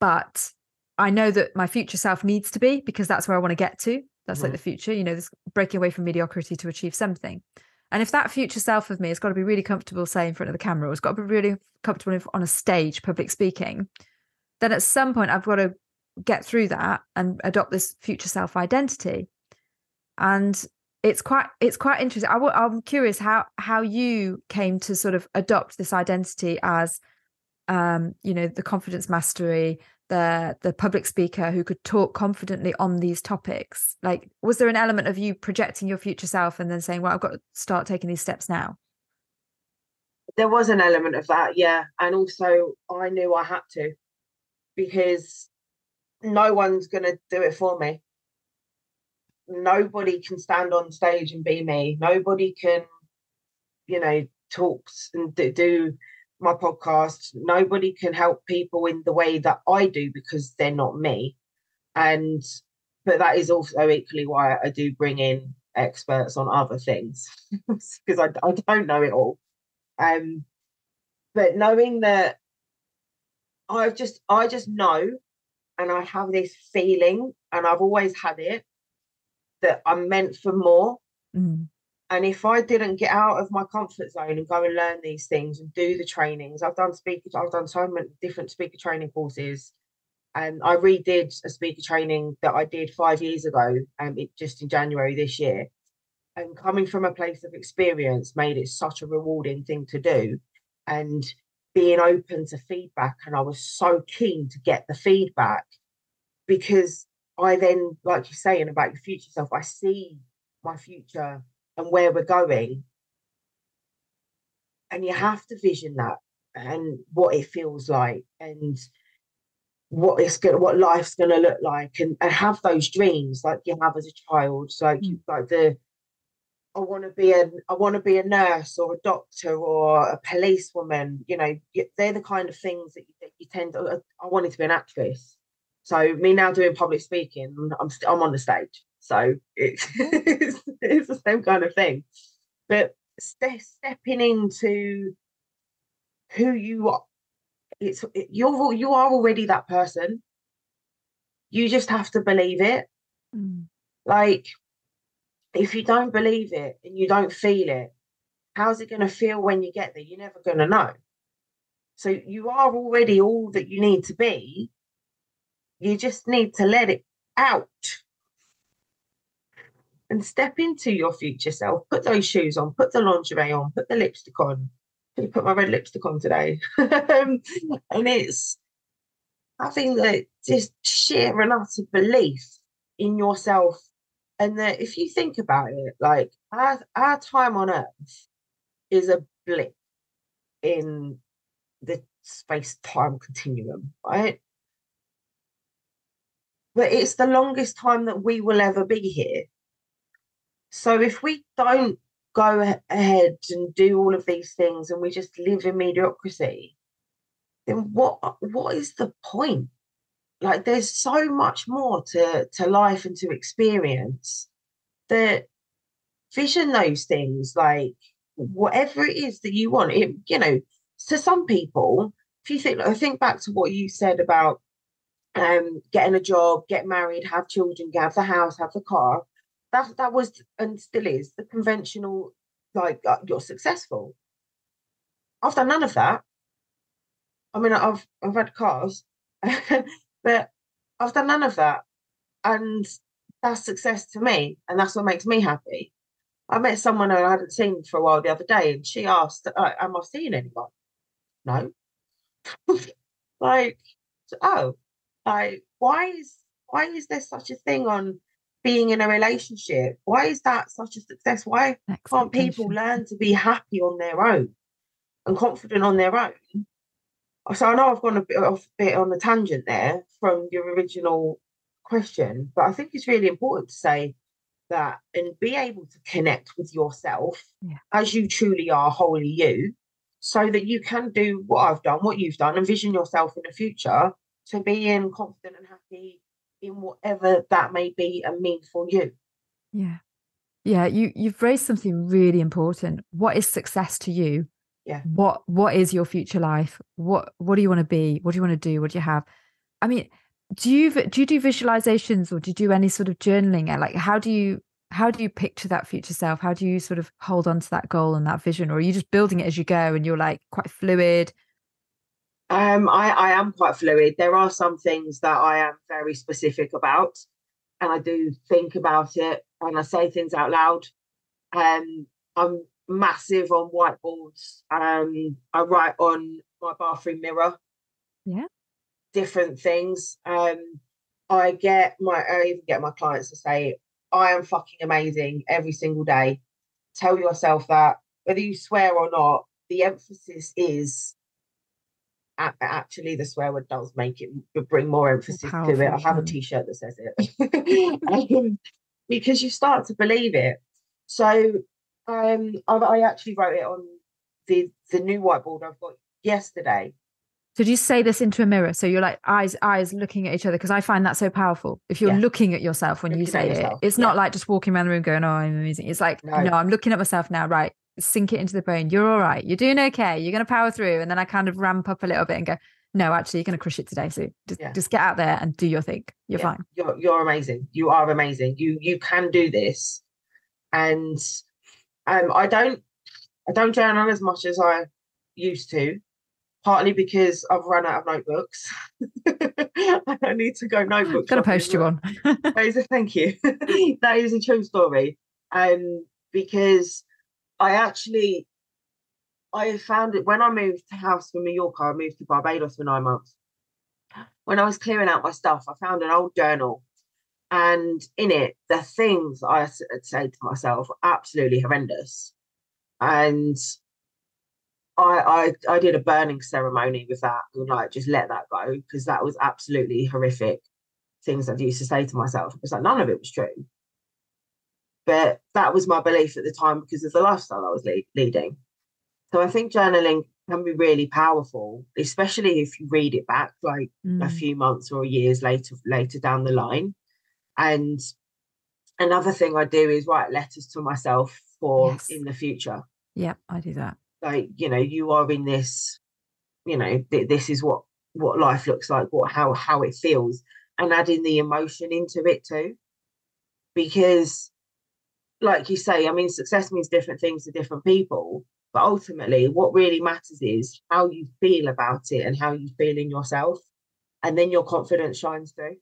but i know that my future self needs to be because that's where i want to get to. That's mm-hmm. like the future you know this breaking away from mediocrity to achieve something. And if that future self of me has got to be really comfortable say in front of the camera or it's got to be really comfortable on a stage public speaking then at some point I've got to get through that and adopt this future self identity. And it's quite it's quite interesting. i w- I'm curious how how you came to sort of adopt this identity as um, you know the confidence mastery the the public speaker who could talk confidently on these topics like was there an element of you projecting your future self and then saying well i've got to start taking these steps now there was an element of that yeah and also i knew i had to because no one's going to do it for me. Nobody can stand on stage and be me. Nobody can, you know, talk and do my podcast. Nobody can help people in the way that I do because they're not me. And, but that is also equally why I do bring in experts on other things because I, I don't know it all. Um, but knowing that I just I just know and I have this feeling and I've always had it that I'm meant for more. Mm. And if I didn't get out of my comfort zone and go and learn these things and do the trainings, I've done speaker, I've done so many different speaker training courses. And I redid a speaker training that I did five years ago, um, it, just in January this year. And coming from a place of experience made it such a rewarding thing to do. And being open to feedback and I was so keen to get the feedback because I then, like you're saying about your future self, I see my future and where we're going. And you have to vision that and what it feels like and what it's going what life's gonna look like and, and have those dreams like you have as a child. So like, mm. like the I want to be a I want to be a nurse or a doctor or a policewoman. You know, they're the kind of things that you, that you tend to. Uh, I wanted to be an actress, so me now doing public speaking, I'm st- I'm on the stage, so it's, it's, it's the same kind of thing. But st- stepping into who you are, it's you're you are already that person. You just have to believe it. Mm. Like if you don't believe it and you don't feel it, how's it going to feel when you get there? You're never going to know. So you are already all that you need to be. You just need to let it out and step into your future self. Put those shoes on, put the lingerie on, put the lipstick on. I put my red lipstick on today. and it's having the just sheer and utter belief in yourself. And that if you think about it, like our, our time on earth is a blip in the space time continuum, right? But it's the longest time that we will ever be here. So if we don't go ahead and do all of these things and we just live in mediocrity, then what what is the point? Like there's so much more to, to life and to experience that vision those things like whatever it is that you want. It, you know, to some people, if you think I think back to what you said about um getting a job, get married, have children, have the house, have the car that that was and still is the conventional like uh, you're successful. I've done none of that. I mean, I've I've had cars, but I've done none of that, and that's success to me, and that's what makes me happy. I met someone I hadn't seen for a while the other day, and she asked, uh, "Am I seeing anyone?" No. like, oh, like why is why is there such a thing on being in a relationship. Why is that such a success? Why can't people learn to be happy on their own and confident on their own? So I know I've gone a bit off a bit on the tangent there from your original question, but I think it's really important to say that and be able to connect with yourself yeah. as you truly are, wholly you, so that you can do what I've done, what you've done, envision yourself in the future to be in confident and happy in whatever that may be and mean for you. Yeah. Yeah, you you've raised something really important. What is success to you? Yeah. What what is your future life? What what do you want to be? What do you want to do? What do you have? I mean, do you do you do visualizations or do you do any sort of journaling? Like how do you how do you picture that future self? How do you sort of hold on to that goal and that vision? Or are you just building it as you go and you're like quite fluid? Um, I, I am quite fluid. There are some things that I am very specific about, and I do think about it and I say things out loud. Um, I'm massive on whiteboards. Um, I write on my bathroom mirror. Yeah. Different things. Um, I get my I even get my clients to say, I am fucking amazing every single day. Tell yourself that, whether you swear or not, the emphasis is actually the swear word does make it bring more emphasis to it. I have a t-shirt that says it um, because you start to believe it. So um, I, I, actually wrote it on the the new whiteboard I've got yesterday. So do you say this into a mirror? So you're like eyes eyes looking at each other because I find that so powerful. If you're yeah. looking at yourself when looking you say it, it's yeah. not like just walking around the room going, "Oh, I'm amazing." It's like, no. no, I'm looking at myself now. Right, sink it into the brain. You're all right. You're doing okay. You're going to power through. And then I kind of ramp up a little bit and go, no, actually, you're going to crush it today. So just, yeah. just get out there and do your thing. You're fine. You're, you're amazing. You are amazing. You, you can do this. And um, I don't, I don't journal as much as I used to, partly because I've run out of notebooks. I don't need to go notebooks. Gonna post you one. that is a thank you. that is a true story. Um, because I actually I found it when I moved to house from Mallorca, I moved to Barbados for nine months. When I was clearing out my stuff, I found an old journal. And in it, the things I said to myself were absolutely horrendous. And I, I I did a burning ceremony with that and like just let that go because that was absolutely horrific things I used to say to myself. It's like none of it was true. But that was my belief at the time because of the lifestyle I was le- leading. So I think journaling can be really powerful, especially if you read it back like mm. a few months or years later later down the line. And another thing I do is write letters to myself for yes. in the future. Yeah, I do that. Like, you know, you are in this you know, th- this is what what life looks like, what how how it feels, and adding the emotion into it too. Because, like you say, I mean, success means different things to different people. But ultimately, what really matters is how you feel about it and how you feel in yourself, and then your confidence shines through.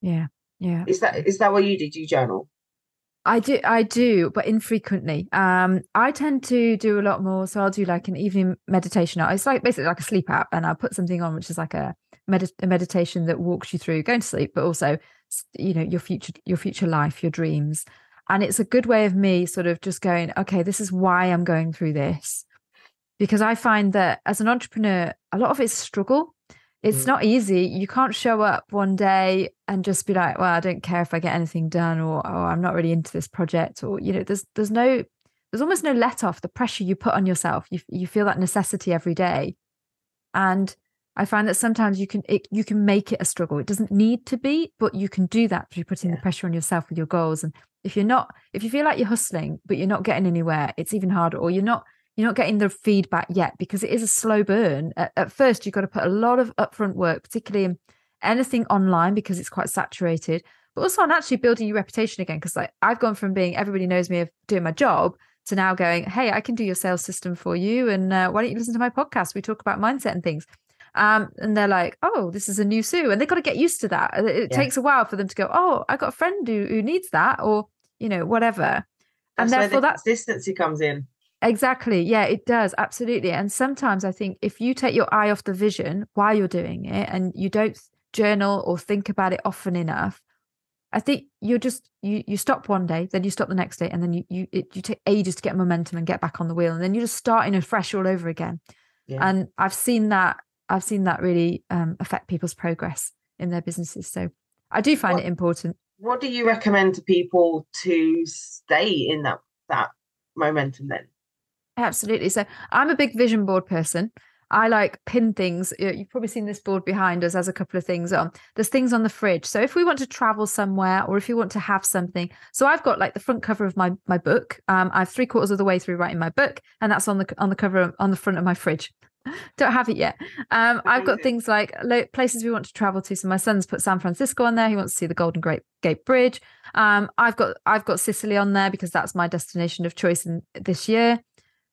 Yeah, yeah. Is that is that what you do? Do You journal? I do, I do, but infrequently. Um, I tend to do a lot more. So I'll do like an evening meditation. It's like basically like a sleep app, and I'll put something on which is like a, med- a meditation that walks you through going to sleep, but also, you know, your future, your future life, your dreams, and it's a good way of me sort of just going, okay, this is why I'm going through this, because I find that as an entrepreneur, a lot of it's struggle it's mm. not easy. You can't show up one day and just be like, well, I don't care if I get anything done or oh, I'm not really into this project or you know, there's there's no there's almost no let off the pressure you put on yourself. You you feel that necessity every day. And I find that sometimes you can it, you can make it a struggle. It doesn't need to be, but you can do that through putting yeah. the pressure on yourself with your goals. And if you're not, if you feel like you're hustling but you're not getting anywhere, it's even harder. Or you're not you're not getting the feedback yet because it is a slow burn. At, at, first, you've got to put a lot of upfront work, particularly in anything online because it's quite saturated, but also on actually building your reputation again. Because like I've gone from being everybody knows me of doing my job to now going, hey, I can do your sales system for you, and uh, why don't you listen to my podcast? We talk about mindset and things. Um, and they're like, oh, this is a new Sue, and they've got to get used to that. It yeah. takes a while for them to go, oh, I got a friend who who needs that, or you know, whatever. That's and therefore, that consistency comes in. Exactly. Yeah, it does. Absolutely. And sometimes I think if you take your eye off the vision while you're doing it and you don't journal or think about it often enough, I think you're just you you stop one day, then you stop the next day, and then you you it, you take ages to get momentum and get back on the wheel, and then you're just starting afresh all over again. Yeah. And I've seen that I've seen that really um, affect people's progress in their businesses. So I do find what, it important. What do you recommend to people to stay in that that momentum then? Absolutely. So I'm a big vision board person. I like pin things. You've probably seen this board behind us as a couple of things on. There's things on the fridge. So if we want to travel somewhere or if you want to have something. So I've got like the front cover of my my book. Um, I've three quarters of the way through writing my book, and that's on the on the cover on the front of my fridge. Don't have it yet. Um, I've got things like places we want to travel to. So my son's put San Francisco on there. He wants to see the Golden Gate Bridge. Um, I've got I've got Sicily on there because that's my destination of choice in this year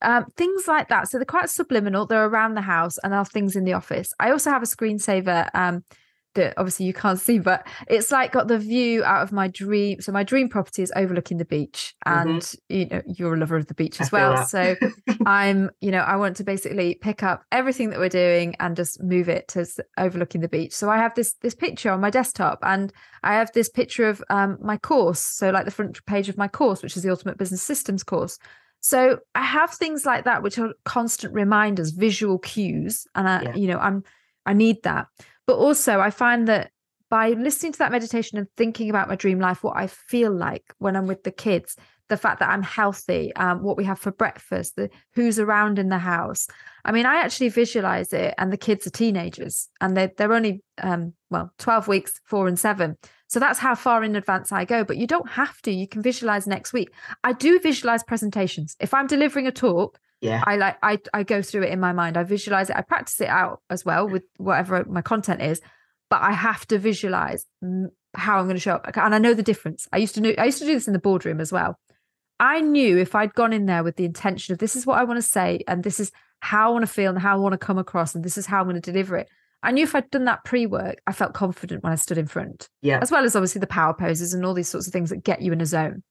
um, things like that. So they're quite subliminal. They're around the house and are things in the office. I also have a screensaver um, that obviously you can't see, but it's like got the view out of my dream. So my dream property is overlooking the beach, and mm-hmm. you know you're a lover of the beach as well. So I'm, you know, I want to basically pick up everything that we're doing and just move it to overlooking the beach. So I have this this picture on my desktop, and I have this picture of um, my course. So like the front page of my course, which is the Ultimate Business Systems course. So I have things like that, which are constant reminders, visual cues, and I, yeah. you know, I'm I need that. But also, I find that by listening to that meditation and thinking about my dream life, what I feel like when I'm with the kids, the fact that I'm healthy, um, what we have for breakfast, the who's around in the house. I mean, I actually visualize it, and the kids are teenagers, and they they're only um, well, twelve weeks, four and seven. So that's how far in advance I go. But you don't have to. You can visualize next week. I do visualize presentations. If I'm delivering a talk, yeah, I like I I go through it in my mind. I visualize it. I practice it out as well with whatever my content is. But I have to visualize how I'm going to show up, and I know the difference. I used to know. I used to do this in the boardroom as well. I knew if I'd gone in there with the intention of this is what I want to say, and this is how I want to feel, and how I want to come across, and this is how I'm going to deliver it. I knew if I'd done that pre work, I felt confident when I stood in front. Yeah. As well as obviously the power poses and all these sorts of things that get you in a zone.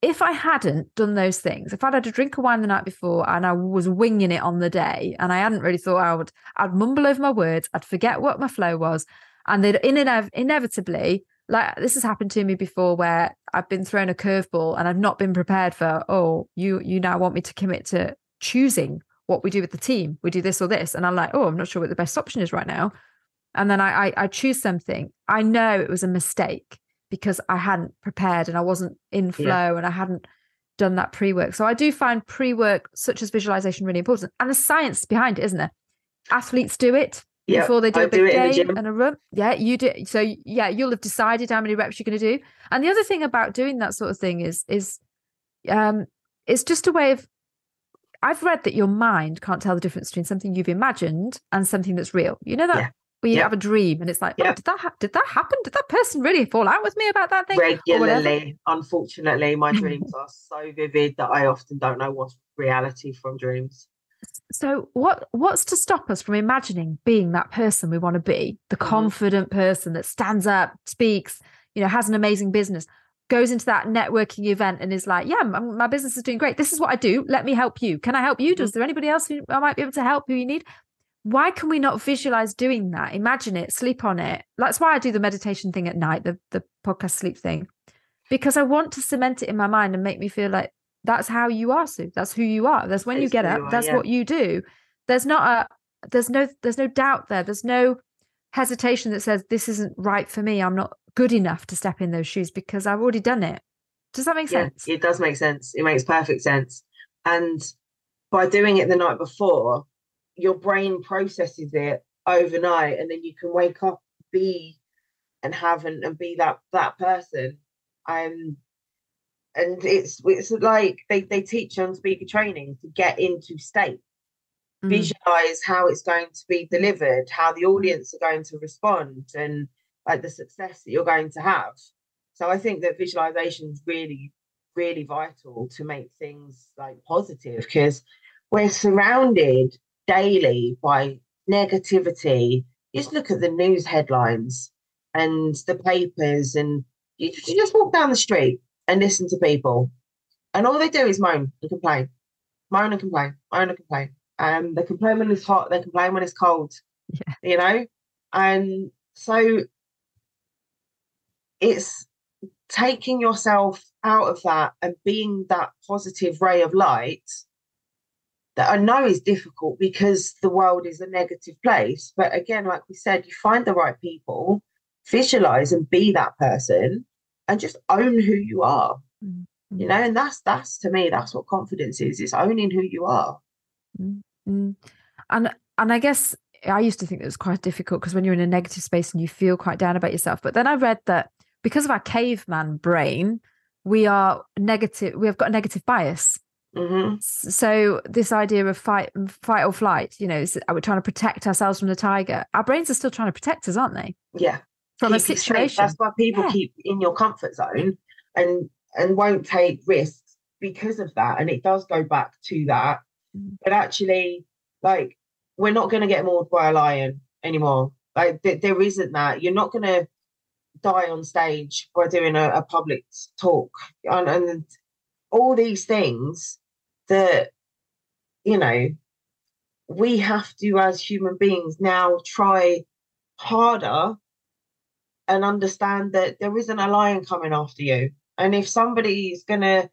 If I hadn't done those things, if I'd had a drink of wine the night before and I was winging it on the day and I hadn't really thought I would, I'd mumble over my words, I'd forget what my flow was. And they'd in inev- inevitably, like this has happened to me before where I've been thrown a curveball and I've not been prepared for, oh, you you now want me to commit to choosing what we do with the team. We do this or this. And I'm like, oh, I'm not sure what the best option is right now. And then I, I, I choose something. I know it was a mistake because I hadn't prepared and I wasn't in flow yeah. and I hadn't done that pre-work. So I do find pre-work such as visualization really important. And the science behind it, isn't there? Athletes do it yep, before they do I a big game and a run. Yeah, you do. So yeah, you'll have decided how many reps you're going to do. And the other thing about doing that sort of thing is is um it's just a way of I've read that your mind can't tell the difference between something you've imagined and something that's real. You know that yeah. where you yeah. have a dream and it's like, yeah. oh, did that ha- did that happen? Did that person really fall out with me about that thing? Regularly, unfortunately, my dreams are so vivid that I often don't know what's reality from dreams. So what what's to stop us from imagining being that person we want to be, the mm-hmm. confident person that stands up, speaks, you know, has an amazing business? goes into that networking event and is like, yeah, my business is doing great. This is what I do. Let me help you. Can I help you? Does mm-hmm. there anybody else who I might be able to help who you need? Why can we not visualize doing that? Imagine it, sleep on it. That's why I do the meditation thing at night, the, the podcast sleep thing, because I want to cement it in my mind and make me feel like that's how you are, Sue. That's who you are. That's when it's you get up. Are, that's yeah. what you do. There's not a, there's no, there's no doubt there. There's no hesitation that says this isn't right for me. I'm not good enough to step in those shoes because I've already done it. Does that make sense? Yeah, it does make sense. It makes perfect sense. And by doing it the night before, your brain processes it overnight and then you can wake up, be and have and, and be that that person. Um and it's it's like they, they teach on speaker training to get into state mm. visualize how it's going to be delivered how the audience are going to respond and like the success that you're going to have. So I think that visualization is really, really vital to make things like positive because we're surrounded daily by negativity. just look at the news headlines and the papers, and you, you just walk down the street and listen to people, and all they do is moan and complain, moan and complain, moan and complain. Um, they complain when it's hot, they complain when it's cold. Yeah. You know, and so it's taking yourself out of that and being that positive ray of light that I know is difficult because the world is a negative place. But again, like we said, you find the right people, visualize and be that person and just own who you are. Mm-hmm. You know, and that's that's to me, that's what confidence is. It's owning who you are. Mm-hmm. And and I guess I used to think it was quite difficult because when you're in a negative space and you feel quite down about yourself. But then I read that because of our caveman brain, we are negative. We have got a negative bias. Mm-hmm. So this idea of fight, fight or flight, you know, we're trying to protect ourselves from the tiger. Our brains are still trying to protect us, aren't they? Yeah. From a situation. That's why people yeah. keep in your comfort zone and and won't take risks because of that. And it does go back to that. Mm-hmm. But actually, like, we're not going to get mauled by a lion anymore. Like, th- there isn't that. You're not going to die on stage by doing a, a public talk and, and all these things that you know we have to as human beings now try harder and understand that there isn't a lion coming after you and if somebody is going to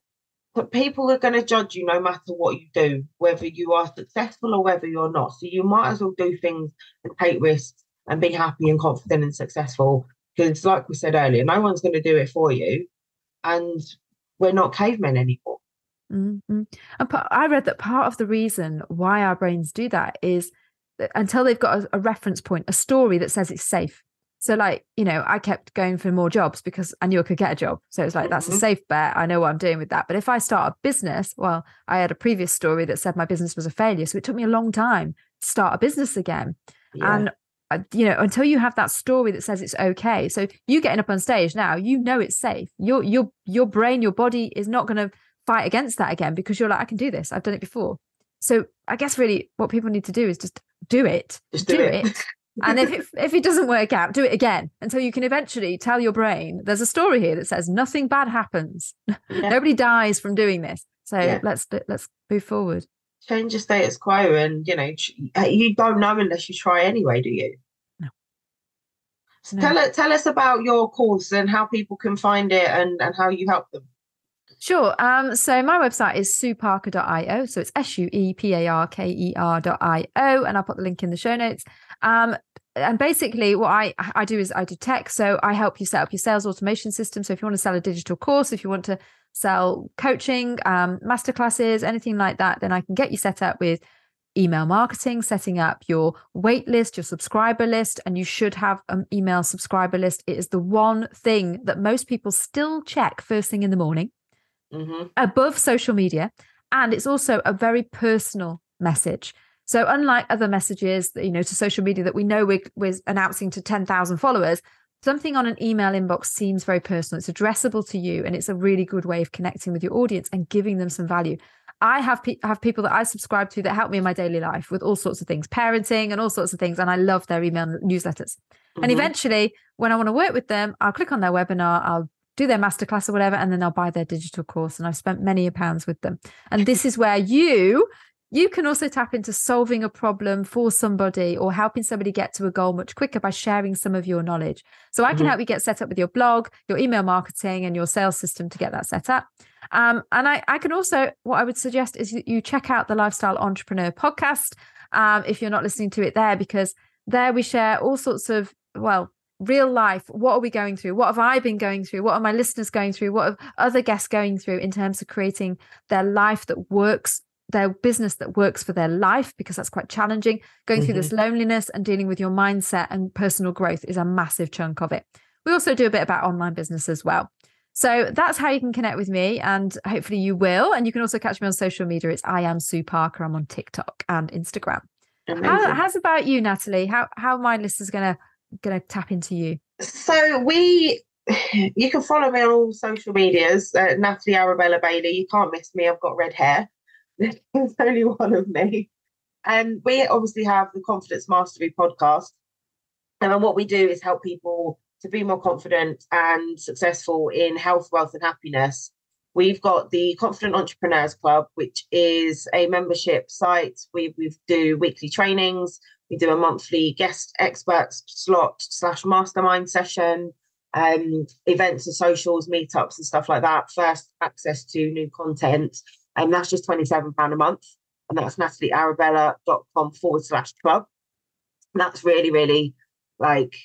people are going to judge you no matter what you do whether you are successful or whether you're not so you might as well do things and take risks and be happy and confident and successful because, like we said earlier, no one's going to do it for you. And we're not cavemen anymore. Mm-hmm. And I read that part of the reason why our brains do that is until they've got a, a reference point, a story that says it's safe. So, like, you know, I kept going for more jobs because I knew I could get a job. So it's like, mm-hmm. that's a mm-hmm. safe bet. I know what I'm doing with that. But if I start a business, well, I had a previous story that said my business was a failure. So it took me a long time to start a business again. Yeah. And uh, you know until you have that story that says it's okay so you getting up on stage now you know it's safe your your your brain your body is not going to fight against that again because you're like i can do this i've done it before so i guess really what people need to do is just do it just do, do it, it. and if it, if it doesn't work out do it again until you can eventually tell your brain there's a story here that says nothing bad happens yeah. nobody dies from doing this so yeah. let's let's move forward change the status quo and you know you don't know unless you try anyway do you no, so no. tell us tell us about your course and how people can find it and and how you help them Sure. Um, so my website is sueparker.io. So it's S U E P A R K E R.io. And I'll put the link in the show notes. Um, and basically, what I, I do is I do tech. So I help you set up your sales automation system. So if you want to sell a digital course, if you want to sell coaching, um, masterclasses, anything like that, then I can get you set up with email marketing, setting up your wait list, your subscriber list, and you should have an email subscriber list. It is the one thing that most people still check first thing in the morning, mm-hmm. above social media. And it's also a very personal message. So unlike other messages, you know, to social media that we know we're, we're announcing to 10,000 followers, something on an email inbox seems very personal. It's addressable to you, and it's a really good way of connecting with your audience and giving them some value. I have pe- have people that I subscribe to that help me in my daily life with all sorts of things, parenting and all sorts of things, and I love their email newsletters. Mm-hmm. And eventually, when I want to work with them, I'll click on their webinar, I'll do their masterclass or whatever, and then they'll buy their digital course. And I've spent many a pounds with them. And this is where you you can also tap into solving a problem for somebody or helping somebody get to a goal much quicker by sharing some of your knowledge. So I can mm-hmm. help you get set up with your blog, your email marketing, and your sales system to get that set up. Um, and I, I can also, what I would suggest is that you check out the Lifestyle Entrepreneur podcast um, if you're not listening to it there, because there we share all sorts of, well, real life what are we going through what have i been going through what are my listeners going through what have other guests going through in terms of creating their life that works their business that works for their life because that's quite challenging. Going mm-hmm. through this mm-hmm. loneliness and dealing with your mindset and personal growth is a massive chunk of it. We also do a bit about online business as well. So that's how you can connect with me and hopefully you will. And you can also catch me on social media. It's i am sue parker. I'm on tiktok and instagram. How, how's about you natalie? How how are my listeners gonna gonna tap into you? So we you can follow me on all social medias uh, natalie arabella bailey. You can't miss me. I've got red hair there's only one of me. And we obviously have the Confidence Mastery podcast. And what we do is help people to be more confident and successful in health, wealth, and happiness. We've got the Confident Entrepreneurs Club, which is a membership site. We, we do weekly trainings. We do a monthly guest expert slot slash mastermind session, um, events and socials, meetups and stuff like that. First access to new content and that's just £27 a month. And that's nataliearabella.com forward slash club. And that's really, really like,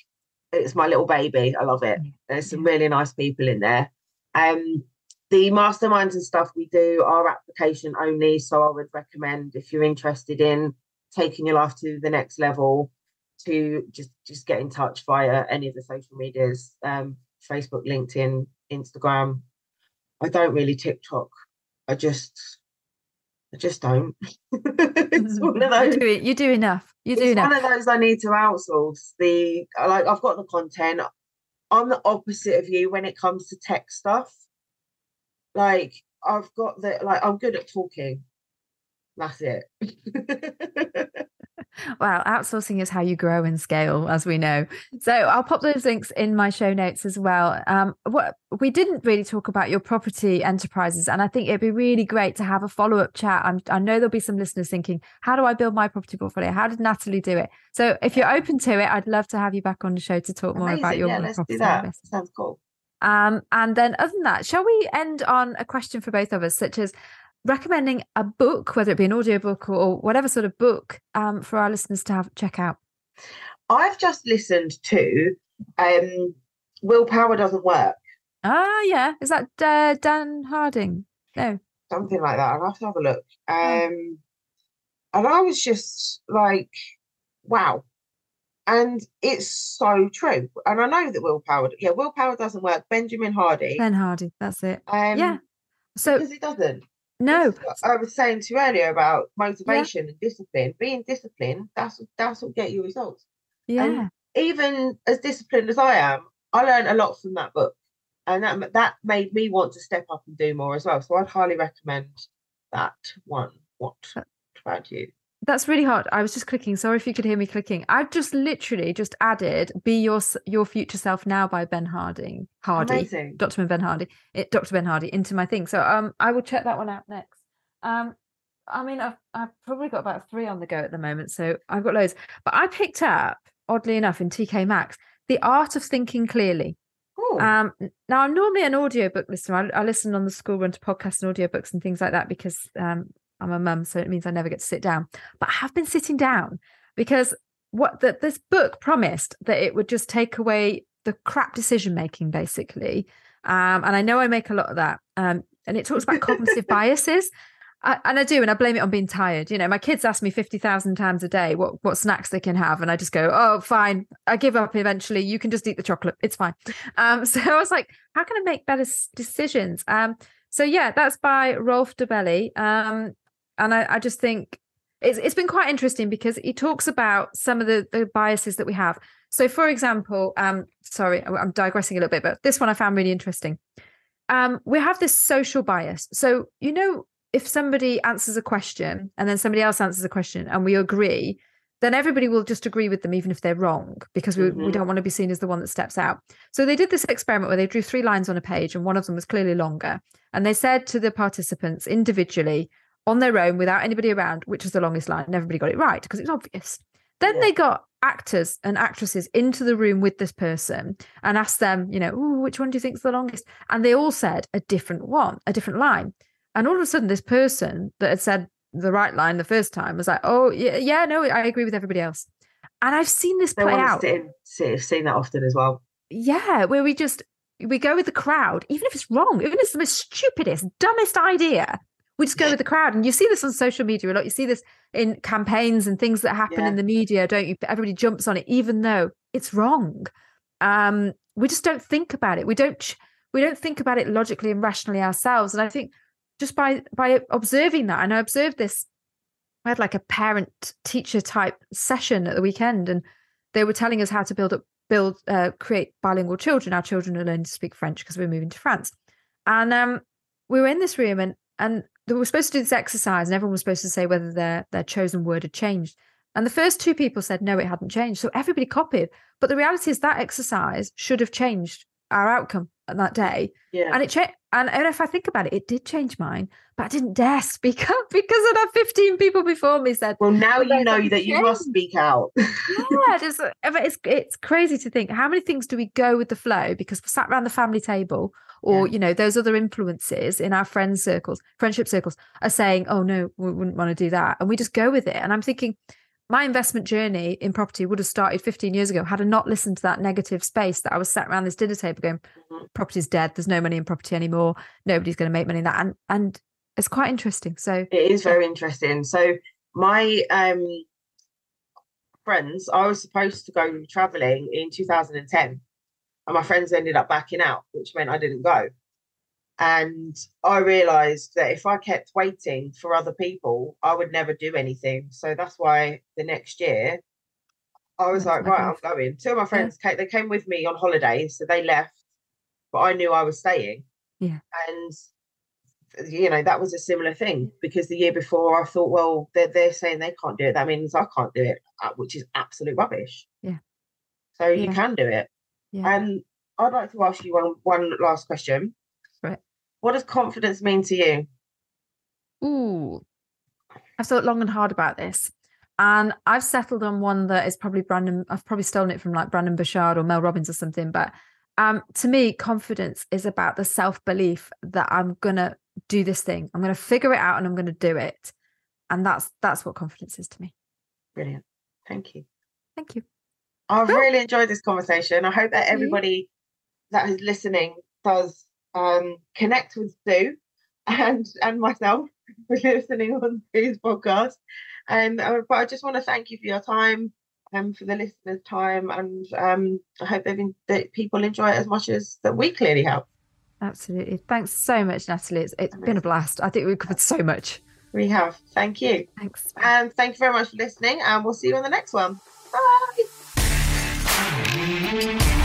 it's my little baby. I love it. There's some really nice people in there. Um, the masterminds and stuff we do are application only. So I would recommend if you're interested in taking your life to the next level, to just just get in touch via any of the social medias, um, Facebook, LinkedIn, Instagram. I don't really TikTok I just I just don't. it's mm. one of those. You do, you do enough. You do it's enough. one of those I need to outsource. The like I've got the content. I'm the opposite of you when it comes to tech stuff. Like I've got the like I'm good at talking. That's it. Wow, outsourcing is how you grow and scale, as we know. So I'll pop those links in my show notes as well. Um, what we didn't really talk about your property enterprises, and I think it'd be really great to have a follow up chat. I'm, i know there'll be some listeners thinking, "How do I build my property portfolio? How did Natalie do it?" So if you're open to it, I'd love to have you back on the show to talk Amazing. more about your yeah, let's property do that. Service. Sounds cool. Um, and then, other than that, shall we end on a question for both of us, such as recommending a book, whether it be an audiobook or whatever sort of book, um, for our listeners to have check out? I've just listened to um, Willpower Doesn't Work. Ah, yeah. Is that uh, Dan Harding? No. Something like that. I'll have to have a look. Oh. Um, And I was just like, wow. And it's so true. And I know that willpower, yeah, willpower doesn't work. Benjamin Hardy. Ben Hardy, that's it. Um, yeah. So because it doesn't. No, I was saying to you earlier about motivation yeah. and discipline. Being disciplined, that's that's what get you results. Yeah. And even as disciplined as I am, I learned a lot from that book, and that that made me want to step up and do more as well. So I'd highly recommend that one. What uh, about you? That's really hard. I was just clicking. Sorry if you could hear me clicking. I've just literally just added "Be Your Your Future Self Now" by Ben Harding. Hardy, Amazing. Dr. Ben Hardy, it, Dr. Ben Hardy, into my thing. So um, I will check that one out next. Um, I mean, I've I've probably got about three on the go at the moment, so I've got loads. But I picked up, oddly enough, in TK Maxx, "The Art of Thinking Clearly." Ooh. Um, now I'm normally an audiobook listener. I, I, listen on the school run to podcasts and audiobooks and things like that because um, I'm a mum, so it means I never get to sit down. But I have been sitting down because what the, this book promised that it would just take away the crap decision making, basically. Um, and I know I make a lot of that. Um, and it talks about cognitive biases. I, and I do, and I blame it on being tired. You know, my kids ask me fifty thousand times a day what what snacks they can have, and I just go, "Oh, fine, I give up eventually. You can just eat the chocolate. It's fine." Um, so I was like, "How can I make better decisions?" Um, So yeah, that's by Rolf Dobelli. Um, and I, I just think it's it's been quite interesting because he talks about some of the, the biases that we have. So, for example, um, sorry, I'm digressing a little bit, but this one I found really interesting. Um, we have this social bias. So, you know, if somebody answers a question and then somebody else answers a question and we agree, then everybody will just agree with them, even if they're wrong, because we, mm-hmm. we don't want to be seen as the one that steps out. So they did this experiment where they drew three lines on a page and one of them was clearly longer. And they said to the participants individually, on their own, without anybody around, which was the longest line, and everybody got it right because it's obvious. Then yeah. they got actors and actresses into the room with this person and asked them, you know, which one do you think is the longest? And they all said a different one, a different line. And all of a sudden, this person that had said the right line the first time was like, "Oh yeah, yeah, no, I agree with everybody else." And I've seen this play out. I've seen that often as well. Yeah, where we just we go with the crowd, even if it's wrong, even if it's the most stupidest, dumbest idea. We just go with the crowd, and you see this on social media a lot. You see this in campaigns and things that happen yeah. in the media, don't you? Everybody jumps on it, even though it's wrong. Um, we just don't think about it. We don't we don't think about it logically and rationally ourselves. And I think just by by observing that and i observed this i had like a parent teacher type session at the weekend and they were telling us how to build up build uh, create bilingual children our children are learning to speak french because we're moving to france and um, we were in this room and and they were supposed to do this exercise and everyone was supposed to say whether their their chosen word had changed and the first two people said no it hadn't changed so everybody copied but the reality is that exercise should have changed our outcome on that day. Yeah. And it changed. And, and if I think about it, it did change mine, but I didn't dare speak up because I had 15 people before me said. Well, now you know that you must speak out. yeah, just, uh, it's, it's crazy to think how many things do we go with the flow because we're sat around the family table or, yeah. you know, those other influences in our friends circles, friendship circles are saying, oh, no, we wouldn't want to do that. And we just go with it. And I'm thinking, my investment journey in property would have started 15 years ago had I not listened to that negative space that I was sat around this dinner table going, mm-hmm. property's dead. There's no money in property anymore. Nobody's going to make money in that. And and it's quite interesting. So it is very interesting. So my um friends, I was supposed to go traveling in 2010, and my friends ended up backing out, which meant I didn't go. And I realized that if I kept waiting for other people, I would never do anything. So that's why the next year I was that's like, right, I'm going. Two of my friends yeah. came, they came with me on holiday, so they left, but I knew I was staying. Yeah. And you know, that was a similar thing because the year before I thought, well, they're, they're saying they can't do it. That means I can't do it, uh, which is absolute rubbish. Yeah. So yeah. you can do it. Yeah. And I'd like to ask you one one last question. What does confidence mean to you? Ooh, I've thought long and hard about this. And I've settled on one that is probably Brendon. I've probably stolen it from like Brendon Burchard or Mel Robbins or something. But um, to me, confidence is about the self belief that I'm gonna do this thing. I'm gonna figure it out and I'm gonna do it. And that's that's what confidence is to me. Brilliant. Thank you. Thank you. I've really enjoyed this conversation. I hope that everybody that is listening does um, connect with Sue and and myself for listening on Sue's podcast. And uh, but I just want to thank you for your time and um, for the listeners' time, and um, I hope been, that people enjoy it as much as that we clearly have. Absolutely. Thanks so much, Natalie. It's, it's been a blast. I think we've covered so much. We have. Thank you. Thanks. And thank you very much for listening, and we'll see you on the next one. Bye.